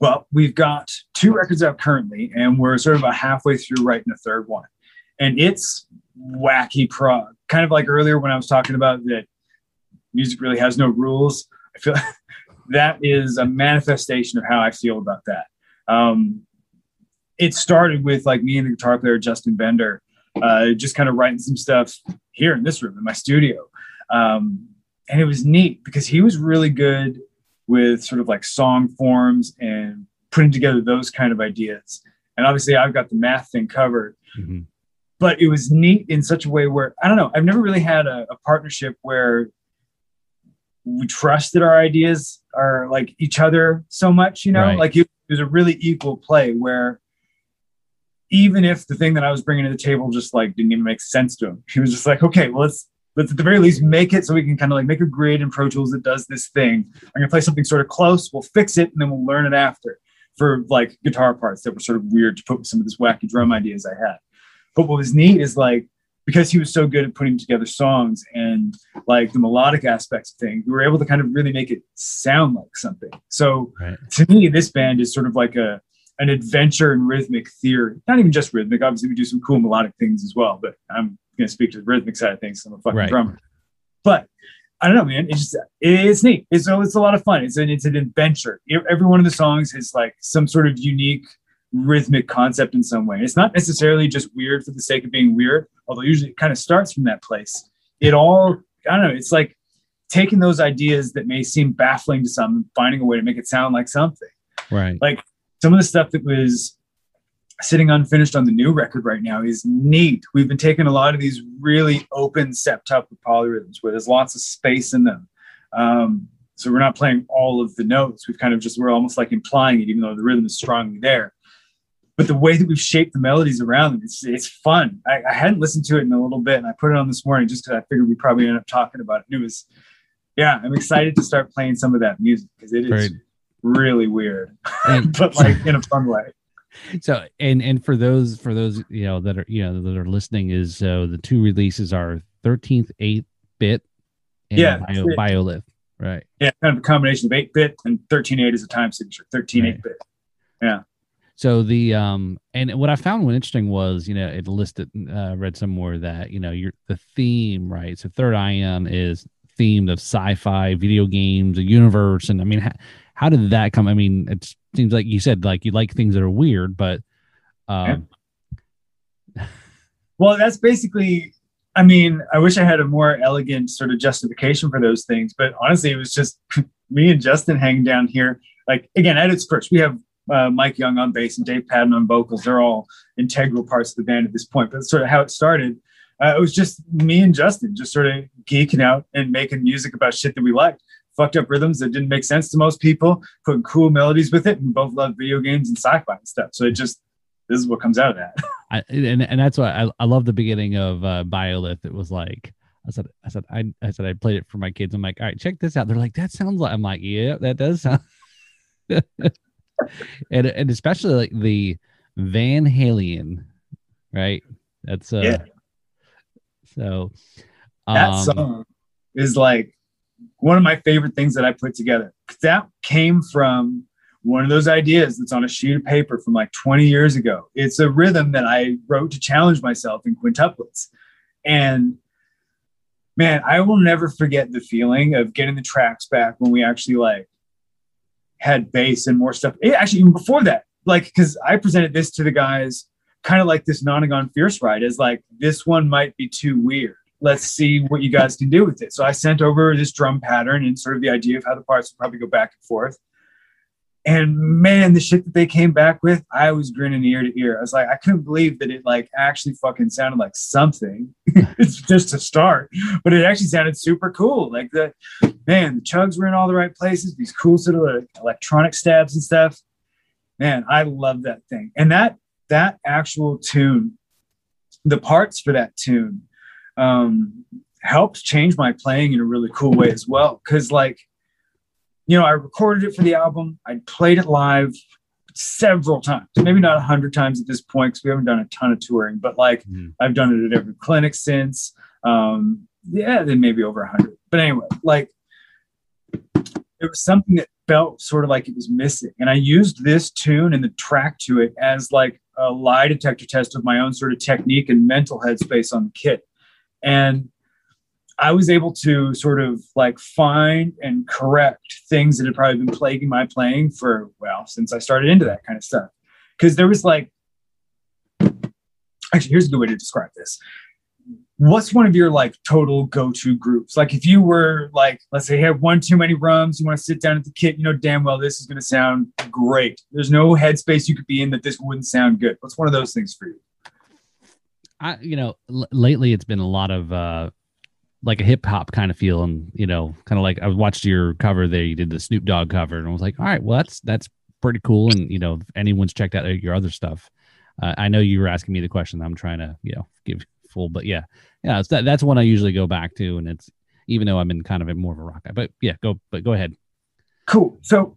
well, we've got two records out currently, and we're sort of about halfway through writing a third one. And it's wacky prog. Kind of like earlier when I was talking about that music really has no rules. I feel that is a manifestation of how I feel about that. Um it started with like me and the guitar player Justin Bender, uh, just kind of writing some stuff here in this room in my studio. Um, and it was neat because he was really good with sort of like song forms and putting together those kind of ideas. And obviously, I've got the math thing covered, Mhm. but it was neat in such a way where I don't know, I've never really had a, a partnership where we trusted our ideas are like each other so much, you know, Right. like it was a really equal play where even if the thing that I was bringing to the table just like didn't even make sense to him, he was just like, okay, well, let's let's at the very least make it so we can kind of like make a grid in Pro Tools that does this thing. I'm gonna play something sort of close. We'll fix it and then we'll learn it after for like guitar parts that were sort of weird to put with some of this wacky drum ideas I had. But what was neat is like because he was so good at putting together songs and like the melodic aspects of things, we were able to kind of really make it sound like something. So right to me, this band is sort of like a, an adventure in rhythmic theory. Not even just rhythmic. Obviously, we do some cool melodic things as well. But I'm going to speak to the rhythmic side of things. I'm a fucking Right. drummer. But I don't know, man. It's just it's neat. It's it's a lot of fun. It's an it's an adventure. Every one of the songs is like some sort of unique rhythmic concept in some way. It's not necessarily just weird for the sake of being weird, although usually it kind of starts from that place. It all I don't know. It's like taking those ideas that may seem baffling to some and finding a way to make it sound like something Right. like some of the stuff that was sitting unfinished on the new record right now is neat. We've been taking a lot of these really open septuple polyrhythms where there's lots of space in them. Um, so we're not playing all of the notes. We've kind of just we're almost like implying it, even though the rhythm is strongly there. But the way that we've shaped the melodies around them, it's it's fun. I, I hadn't listened to it in a little bit, and I put it on this morning just because I figured we probably end up talking about it. And it was, yeah, I'm excited to start playing some of that music because it is Right. really weird, And- but like in a fun way. so and and for those for those you know that are you know that are listening is so the two releases are 13th 8 bit and Yeah, bio, biolith right Yeah, kind of a combination of 8 bit and 13.8 is a time signature, 13 Right. 8 bit. So the um and what i found when interesting was you know it listed uh read somewhere that you know your the theme right? So third ion is themed of sci-fi video games a universe and i mean how, how did that come? I mean it seems like you said like you like things that are weird but um Well, that's basically, I mean, I wish I had a more elegant sort of justification for those things, but honestly, it was just me and Justin hanging down here. Like, again, at its first, we have uh, Mike Young on bass and Dave Patton on vocals. They're all integral parts of the band at this point, but sort of how it started. Uh, it was just me and Justin just sort of geeking out and making music about shit that we liked. Fucked up rhythms that didn't make sense to most people, putting cool melodies with it. And both love video games and sci-fi and stuff. So it just, this is what comes out of that. I, and and that's why I, I love the beginning of uh, Biolith. It was like I said I said I I said I played it for my kids. I'm like, all right, check this out. They're like, that sounds like I'm like, yeah, that does sound. and and especially like the Van Halien, right? That's uh, Yeah. So that um, song is like one of my favorite things that I put together. That came from one of those ideas that's on a sheet of paper from like 20 years ago. It's a rhythm that I wrote to challenge myself in quintuplets. And man, I will never forget the feeling of getting the tracks back when we actually like had bass and more stuff. It, actually, even before that, like, because I presented this to the guys kind of like this Nonagon Fierce ride is like, this one might be too weird. Let's see what you guys can do with it. So I sent over this drum pattern and sort of the idea of how the parts would probably go back and forth. And man, the shit that they came back with, I was grinning ear to ear. I was like, I couldn't believe that it like actually fucking sounded like something. it's just to start, but it actually sounded super cool. Like the man, the chugs were in all the right places. These cool sort of like, electronic stabs and stuff. Man, I love that thing. And that that actual tune, the parts for that tune, um, helped change my playing in a really cool way as well. Cause like, you know, I recorded it for the album. I played it live several times, maybe not a hundred times at this point because we haven't done a ton of touring, but like Mhm. I've done it at every clinic since. Um, yeah, then maybe over a hundred. But anyway, like it was something that felt sort of like it was missing. And I used this tune and the track to it as like a lie detector test of my own sort of technique and mental headspace on the kit. And I was able to sort of like find and correct things that had probably been plaguing my playing for, well, since I started into that kind of stuff. Because there was like, actually, here's a good way to describe this. What's one of your like total go-to groups? Like if you were like, let's say you have one too many rums, you want to sit down at the kit, you know damn well this is going to sound great. There's no headspace you could be in that this wouldn't sound good. What's one of those things for you? I you know l- lately it's been a lot of uh like a hip hop kind of feel. And you know kind of like I watched your cover there. You did the Snoop Dogg cover and I was like all right well that's that's pretty cool. And you know if anyone's checked out your other stuff uh, I know you were asking me the question I'm trying to you know give full but yeah yeah that that's one I usually go back to. And it's even though I'm in kind of a more of a rock guy but yeah go but go ahead. Cool. So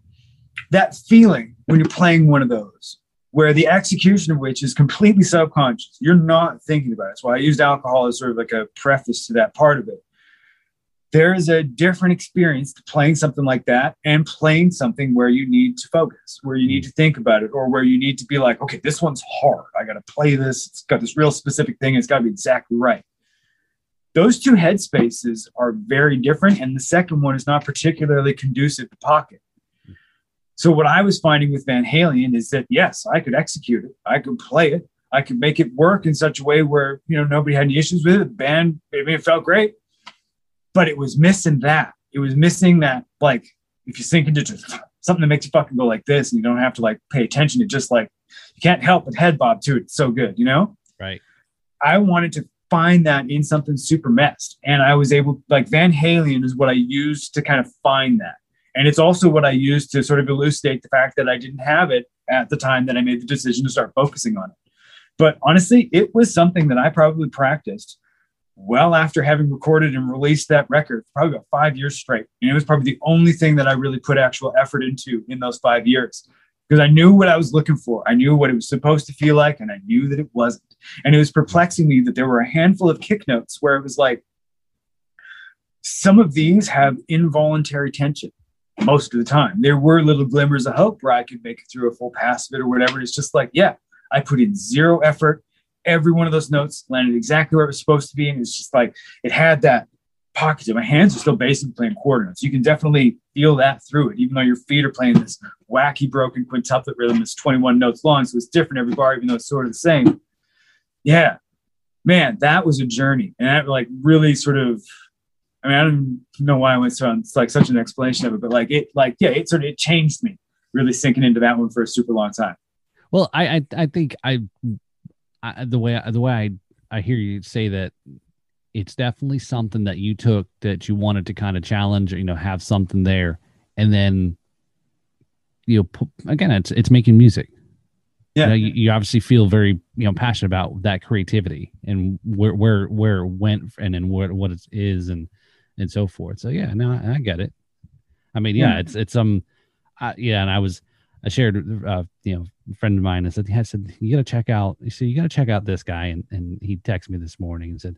that feeling when you're playing one of those, where the execution of which is completely subconscious, you're not thinking about it. That's why I used alcohol as sort of like a preface to that part of it. there is a different experience to playing something like that and playing something where you need to focus, where you need to think about it, or where you need to be like, okay, this one's hard. I got to play this. It's got this real specific thing. It's got to be exactly right. Those two headspaces are very different. And the second one is not particularly conducive to pocket. So, what I was finding with Van Halien is that, yes, I could execute it, I could play it, I could make it work in such a way where, you know, nobody had any issues with it. The band, maybe it felt great but it was missing that. It was missing that, like, if you sink into just something that makes you fucking go like this and you don't have to like pay attention to just like, you can't help but head bob to it. It's so good, you know? Right. I wanted to find that in something super messed. And I was able, like, Van Halien is what I used to kind of find that. And it's also what I used to sort of elucidate the fact that I didn't have it at the time that I made the decision to start focusing on it. But honestly, it was something that I probably practiced well after having recorded and released that record, probably about five years straight. And it was probably the only thing that I really put actual effort into in those five years because I knew what I was looking for. I knew what it was supposed to feel like, and I knew that it wasn't. And it was perplexing me that there were a handful of kick notes where it was like, some of these have involuntary tension most of the time. There were little glimmers of hope where I could make it through a full pass of it or whatever. It's just like, yeah, I put in zero effort every one of those notes landed exactly where it was supposed to be. And it's just like it had that pocket. My hands are still basically playing quarter notes. You can definitely feel that through it, even though your feet are playing this wacky broken quintuplet rhythm that's 21 notes long. So it's different every bar, even though it's sort of the same. Yeah. Man, that was a journey. And that like really sort of I mean, I don't know why I went so it's like such an explanation of it, but like it like yeah, it sort of it changed me really sinking into that one for a super long time. Well, I I, I think I I, the way the way I I hear you say that it's definitely something that you took that you wanted to kind of challenge, you know, have something there, and then you know, again, it's it's making music. Yeah. You, know, you, you obviously feel very you know passionate about that creativity and where where where it went and then what what it is and and so forth. So yeah, no, I, I get it. I mean, yeah, Yeah. it's it's um, I, yeah, and I was I shared uh, you know a friend of mine. I said, yeah, I said you got to check out. You see, you got to check out this guy, and and he texted me this morning and said,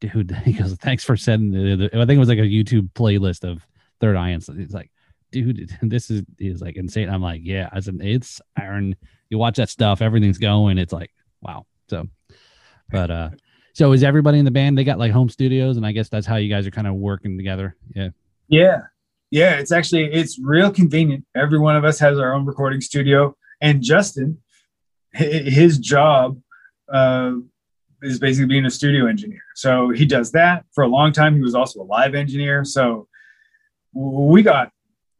dude, he goes, thanks for sending. The, I think it was like a YouTube playlist of Third Ion, and so it's like, dude, this is is like insane. I'm like, yeah, I said it's iron. You watch that stuff, everything's going. It's like, wow. So, but uh, so is everybody in the band? They got like home studios, and I guess that's how you guys are kind of working together. Yeah. Yeah. Yeah. It's actually, it's real convenient. Every one of us has our own recording studio. And Justin, his job uh, is basically being a studio engineer. So he does that for a long time. He was also a live engineer. So we got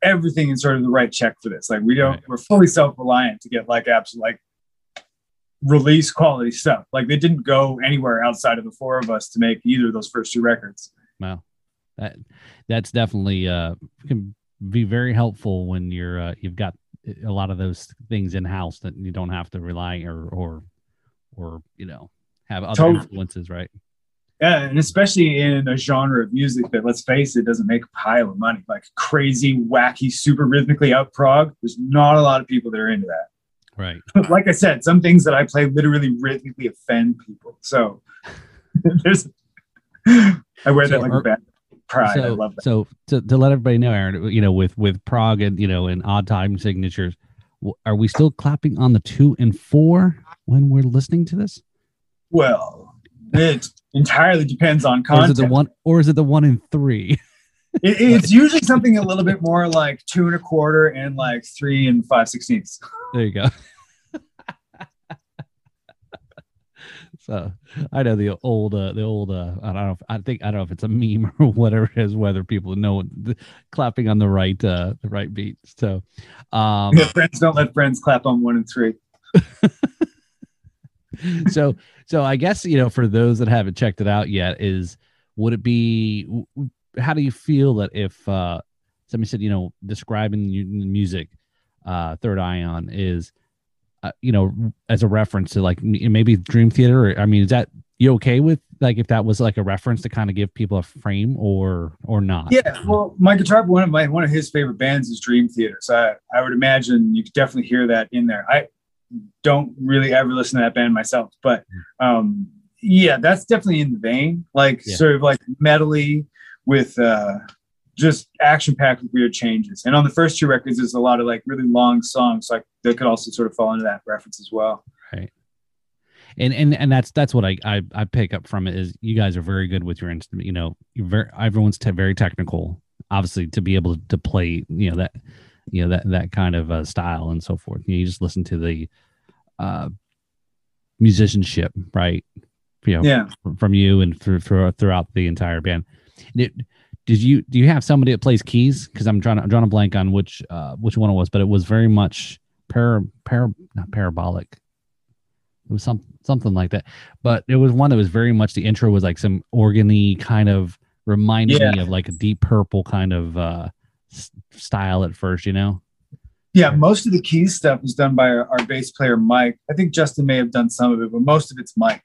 everything in sort of the right check for this. Like we don't, Right. we're fully self-reliant to get like apps like release quality stuff. Like they didn't go anywhere outside of the four of us to make either of those first two records. Wow. That that's definitely uh can be very helpful when you're uh, you've got a lot of those things in house that you don't have to rely or or or you know have other Totally. influences, right? Yeah, and especially in a genre of music that, let's face it, doesn't make a pile of money. Like crazy, wacky, super rhythmically out prog. There's not a lot of people that are into that. Right. like I said, some things that I play literally rhythmically offend people. So there's, I wear So that like are- a bad pride. I so love that. so to, to let everybody know, Aaron, you know, with with prog and you know and odd time signatures, are we still clapping on the two and four when we're listening to this? Well, it entirely depends on content. Or is it the one or is it the one in three? It- it's usually something a little bit more like two and a quarter and like three and five sixteenths. There you go. so I know the old, uh, the old. Uh, I don't know. If, I think I don't know if it's a meme or whatever it is. Whether people know the, clapping on the right, uh, the right beat. So, um, Yeah, friends don't let friends clap on one and three. so so I guess you know for those that haven't checked it out yet, is would it be? How do you feel that if uh, somebody said you know describing music, uh, Third Ion is, uh, you know, as a reference to like maybe Dream Theater? Or, I mean, is that you okay with like if that was like a reference to kind of give people a frame or or not? Yeah, well, my guitar, one of my one of his favorite bands is Dream Theater, so I, I would imagine you could definitely hear that in there. I don't really ever listen to that band myself, but um, yeah, that's definitely in the vein, like Yeah. sort of like metally with uh, just action packed with weird changes. And on the first two records, there's a lot of like really long songs, like they could also sort of fall into that reference as well. Right. And and and that's that's what I, I I pick up from it is you guys are very good with your instrument. You know, you're very everyone's te- very technical. Obviously, to be able to play, you know that you know that that kind of uh, style and so forth. You, know, you just listen to the uh, musicianship, right? You know, Yeah. from, from you and through, through throughout the entire band. Did, did you do you have somebody that plays keys? Because I'm trying to I'm drawing a blank on which uh, which one it was, but it was very much para, para not parabolic. It was some something like that. But it was one that was very much the intro was like some organy kind of reminded me of like a deep purple kind of uh style at first, you know? Yeah, most of the keys stuff was done by our, our bass player Mike. I think Justin may have done some of it, but most of it's Mike.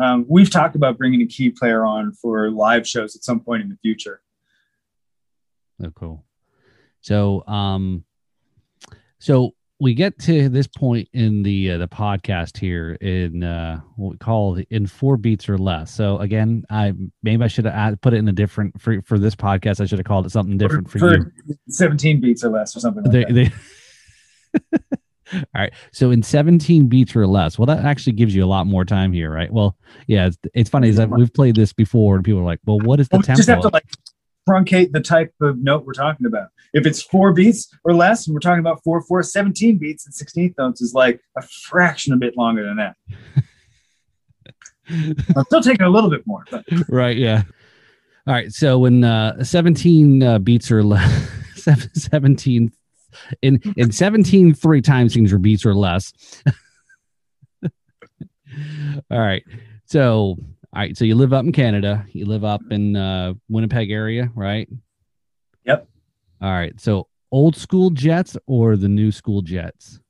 Um, we've talked about bringing a key player on for live shows at some point in the future. Oh, cool. So, um, so we get to this point in the uh, the podcast here in uh, what we call the, in four beats or less. So again, I maybe I should have add- put it in a different for for this podcast. I should have called it something different for, you. 17 beats or less or something like They, that. they All right. So in 17 beats or less, well, that actually gives you a lot more time here, right? Well, yeah, it's, it's funny is that we've played this before and people are like, well, what is the we tempo? just have to like truncate the type of note we're talking about. If it's four beats or less, and we're talking about four, four, 17 beats and 16th notes is like a fraction a bit longer than that. I'm still taking a little bit more, but right yeah all right so when uh 17 uh, beats or less 17 in in 17 three time signature beats or less all right so all right so you live up in canada you live up in uh winnipeg area right Yep. all right so old school jets or the new school jets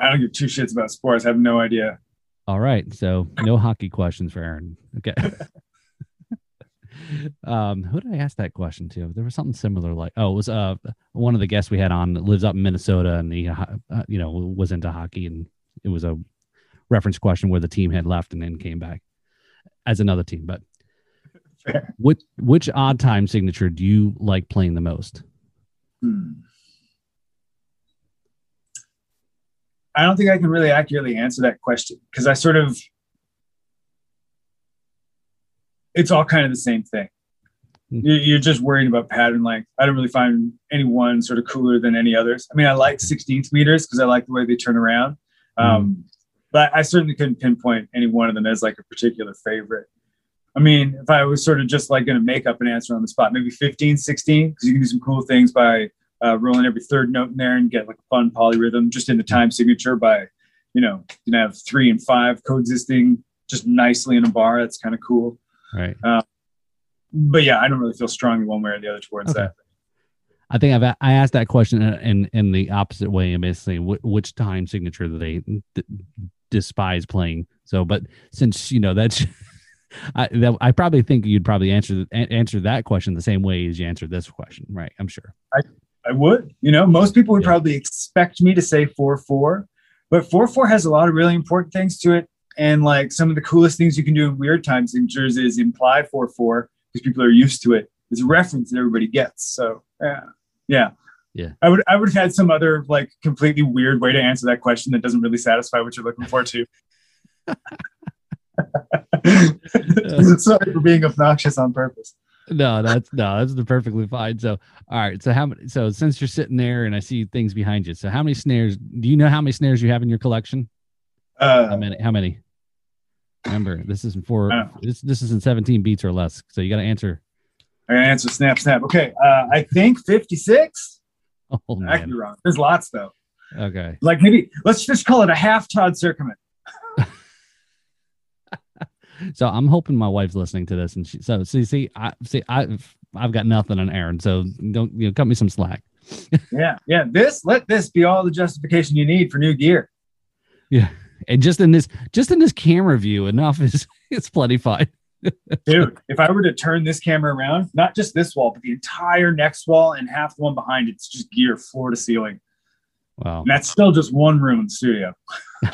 I don't give two shits about sports. I have no idea. All right. So no hockey questions for Aaron. Okay. um, who did I ask that question to? There was something similar like, oh, it was uh one of the guests we had on that lives up in Minnesota and he, uh, you know, was into hockey and it was a reference question where the team had left and then came back as another team. But Fair. which which odd time signature do you like playing the most? Hmm. I don't think I can really accurately answer that question because I sort of, it's all kind of the same thing. Hmm. You- You're just worrying about pattern length. I don't really find any one sort of cooler than any others. I mean, I like 16th meters because I like the way they turn around. Um, but I certainly couldn't pinpoint any one of them as like a particular favorite. I mean, if I was sort of just like going to make up an answer on the spot, maybe 15, 16, because you can do some cool things by uh, rolling every third note in there and get like a fun polyrhythm just in the time signature by, you know, you can have three and five coexisting just nicely in a bar. That's kind of cool. Right. Um, but yeah, I don't really feel strongly one way or the other towards Okay. that. I think I've I asked that question in in, the opposite way, and basically wh- which time signature do they d- despise playing. So, but since you know that's, I that, I probably think you'd probably answer answer that question the same way as you answered this question, right? I'm sure. I would. You know, most people would Yeah. probably expect me to say four four, but four four has a lot of really important things to it. And like some of the coolest things you can do in weird time signatures is imply four four because people are used to it. It's a reference that everybody gets. So yeah, yeah, Yeah. I would I would have had some other like completely weird way to answer that question that doesn't really satisfy what you're looking for too. Sorry for being obnoxious on purpose. No, that's no, that's perfectly fine. So, all right. So how many? So since you're sitting there and I see things behind you, so how many snares? Do you know how many snares you have in your collection? How Uh, many? How many? Remember, this isn't for this. This isn't 17 beats or less. So you got to answer. I gotta answer snap snap. Okay, uh, I think 56. Oh I could be wrong. There's lots though. Okay. Like maybe let's just call it a half Todd Sucherman. So I'm hoping my wife's listening to this, and she. So see, see, I see, I've I've got nothing on Aaron, so don't you know, cut me some slack. Yeah, yeah. This let this be all the justification you need for new gear. Yeah, and just in this, just in this camera view, enough is it's plenty fine. Dude, if I were to turn this camera around, not just this wall, but the entire next wall and half the one behind it's just gear floor to ceiling. Wow. And that's still just one room in the studio.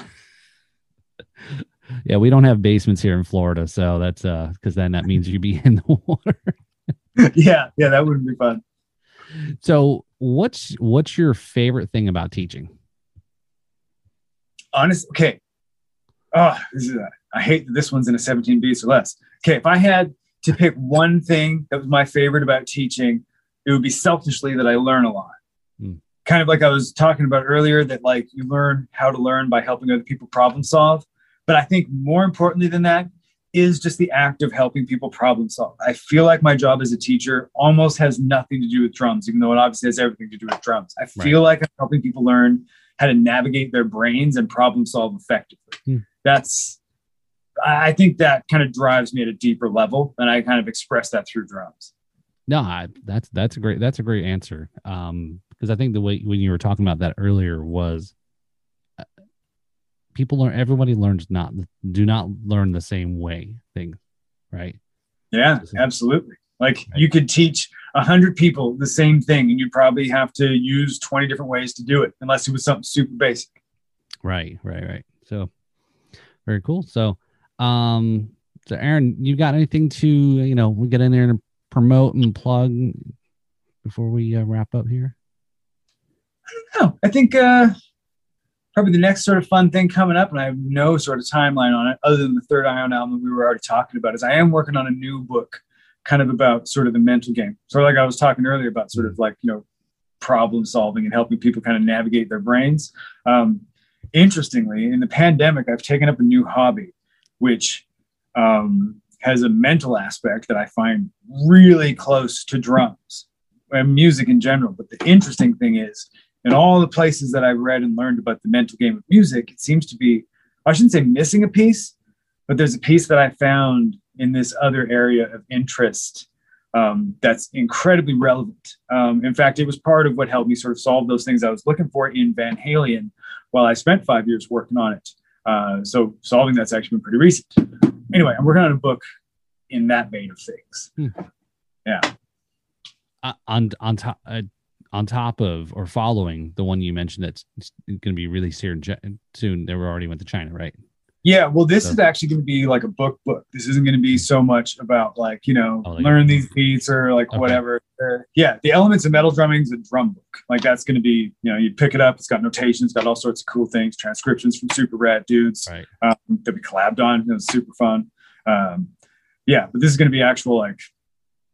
Yeah, we don't have basements here in Florida, so that's uh because then that means you'd be in the water. yeah, yeah, that wouldn't be fun. So, what's what's your favorite thing about teaching? Honest okay. Oh this is I hate that this one's in a 17 beats or less. Okay if i had to pick one thing that was my favorite about teaching it would be selfishly that i learn a lot. Hmm. kind of like i was talking about earlier that like you learn how to learn by helping other people problem solve. But i think more importantly than that is just the act of helping people problem solve. I feel like my job as a teacher almost has nothing to do with drums even though it obviously has everything to do with drums. I feel like i'm helping people learn how to navigate their brains and problem solve effectively. Hmm. That's, I think that kind of drives me at a deeper level, and I kind of express that through drums. No, I, that's that's a great that's a great answer. Um, because I think the way when you were talking about that earlier was uh, people learn everybody learns not do not learn the same way things, right? Yeah, absolutely. Like you could teach a hundred people the same thing, and you'd probably have to use twenty different ways to do it, unless it was something super basic. Right, right, right. So very cool. So um so Aaron, you got anything to you know we get in there and promote and plug before we uh, wrap up here? No, I think uh, probably the next sort of fun thing coming up, and I have no sort of timeline on it other than the third Ion album we were already talking about, is I am working on a new book kind of about sort of the mental game. So like I was talking earlier about sort of like, you know, problem solving and helping people kind of navigate their brains. Um, interestingly, in the pandemic, I've taken up a new hobby, which um, has a mental aspect that I find really close to drums and music in general. But the interesting thing is, in all the places that I've read and learned about the mental game of music, it seems to be, I shouldn't say missing a piece, but there's a piece that I found in this other area of interest um, that's incredibly relevant. Um, in fact, it was part of what helped me sort of solve those things I was looking for in Van Halien while I spent five years working on it. Uh, so solving that's actually been pretty recent. Anyway, I'm working on a book in that vein of things. uh, on on top uh, on top of or following the one you mentioned that's going to be released here soon. They were already went to China, right? Yeah, well, this So- is actually going to be like a book book. This isn't going to be so much about like you know Oh, learn these beats or like Okay. whatever. Uh, yeah, the elements of metal drumming is a drum book. Like that's going to be you know you pick it up. It's got notations, got all sorts of cool things, transcriptions from super rad dudes Right. um, that we collabed on. It was super fun. Um, yeah, but this is going to be actual like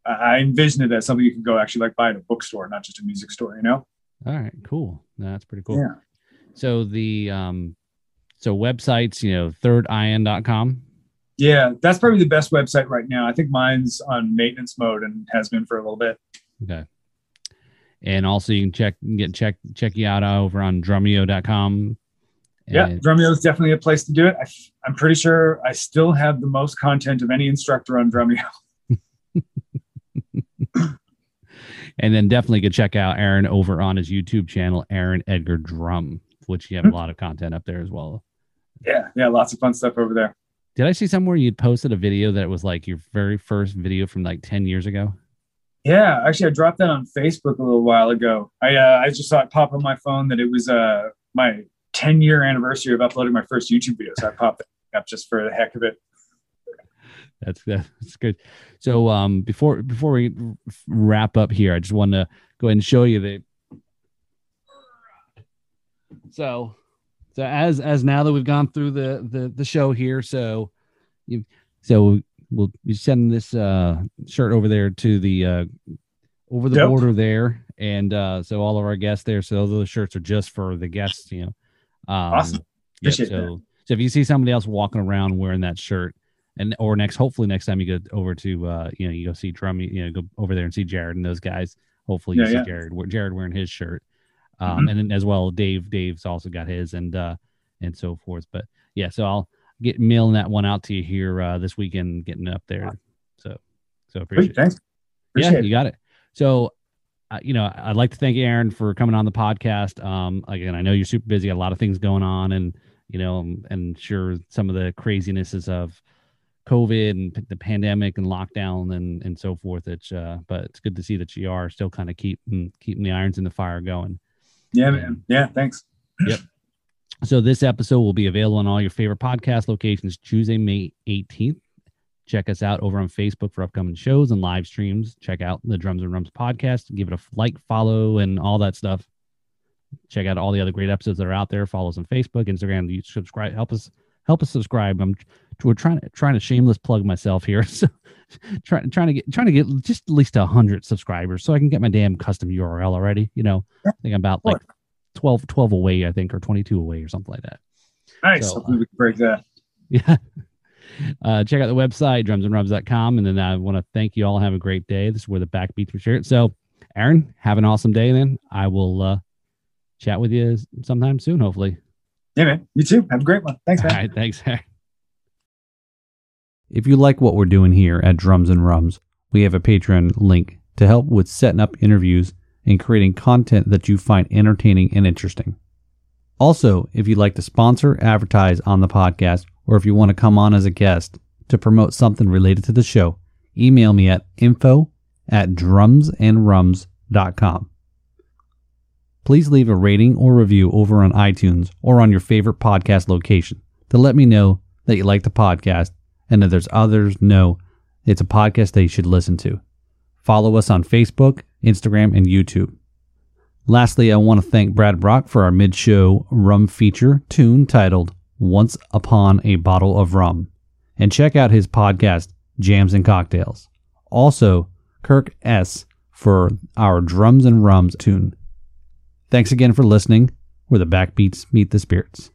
I I envision it as something you can go actually like buy at a bookstore, not just a music store. You know? All right, cool. That's pretty cool. Yeah. So the um, so websites, you know, thirdion.com. Yeah, that's probably the best website right now. I think mine's on maintenance mode and has been for a little bit. Okay. And also you can check get check check you out uh, over on drumeo.com. Yeah, Drumeo is definitely a place to do it. I, am pretty sure I still have the most content of any instructor on Drumeo. And then definitely go check out Aaron over on his YouTube channel, Aaron Edgar Drum, which you have a hmm. lot of content up there as well. Yeah, yeah, lots of fun stuff over there. Did I see somewhere you'd posted a video that was like your very first video from like 10 years ago? Yeah, actually, I dropped that on Facebook a little while ago. I uh, I just saw it pop on my phone that it was uh, my 10 year anniversary of uploading my first YouTube video. So I popped it up just for the heck of it. That's that's good. So um before before we wrap up here, I just want to go ahead and show you the so so as as now that we've gone through the the the show here, so you so we'll be sending this uh shirt over there to the uh over the Yep. border there and uh so all of our guests there so those shirts are just for the guests you know um Awesome. Appreciate so so if you see somebody else walking around wearing that shirt and or next hopefully next time you go over to uh you know you go see drum you know go over there and see jared and those guys hopefully you Yeah, see yeah. jared jared wearing his shirt um Mhm. and then as well dave dave's also got his and uh and so forth but yeah so i'll get mailing that one out to you here uh this weekend getting up there so so appreciate Great, thanks. yeah, Appreciate you got it. So, uh, you know, I'd like to thank Aaron for coming on the podcast. Um, again, I know you're super busy, got a lot of things going on, and you know, um, and sure some of the crazinesses of COVID and p- the pandemic and lockdown and and so forth. It's uh, but it's good to see that you are still kind of keeping keeping the irons in the fire going. Yeah, man. Yeah, thanks. Yep. So this episode will be available on all your favorite podcast locations Tuesday, May 18th. Check us out over on Facebook for upcoming shows and live streams. Check out the Drums and Rums podcast. Give it a like, follow, and all that stuff. Check out all the other great episodes that are out there. Follow us on Facebook, Instagram. You subscribe. Help us. Help us subscribe. I'm we're trying to trying to shameless plug myself here. So trying trying to get trying to get just at least a hundred subscribers so I can get my damn custom URL already. You know, I think I'm about like 12, 12 away, I think, or 22 away or something like that. Nice. So, Hopefully we can break that. Yeah. Uh, check out the website, drumsandrums.com. And then I want to thank you all. Have a great day. This is where the backbeats were shared. So, Aaron, have an awesome day then. I will uh, chat with you sometime soon, hopefully. Yeah, man. You too. Have a great one. Thanks, man. All right. Thanks, Aaron. If you like what we're doing here at Drums and Rums, we have a Patreon link to help with setting up interviews and creating content that you find entertaining and interesting. Also, if you'd like to sponsor, advertise on the podcast, or if you want to come on as a guest to promote something related to the show, email me at info at drumsandrums.com. Please leave a rating or review over on iTunes or on your favorite podcast location to let me know that you like the podcast and that there's others know it's a podcast they should listen to. Follow us on Facebook, Instagram, and YouTube. Lastly, I want to thank Brad Brock for our mid show rum feature tune titled Once Upon a Bottle of Rum. And check out his podcast, Jams and Cocktails. Also, Kirk S. for our Drums and Rums tune. Thanks again for listening, where the backbeats meet the spirits.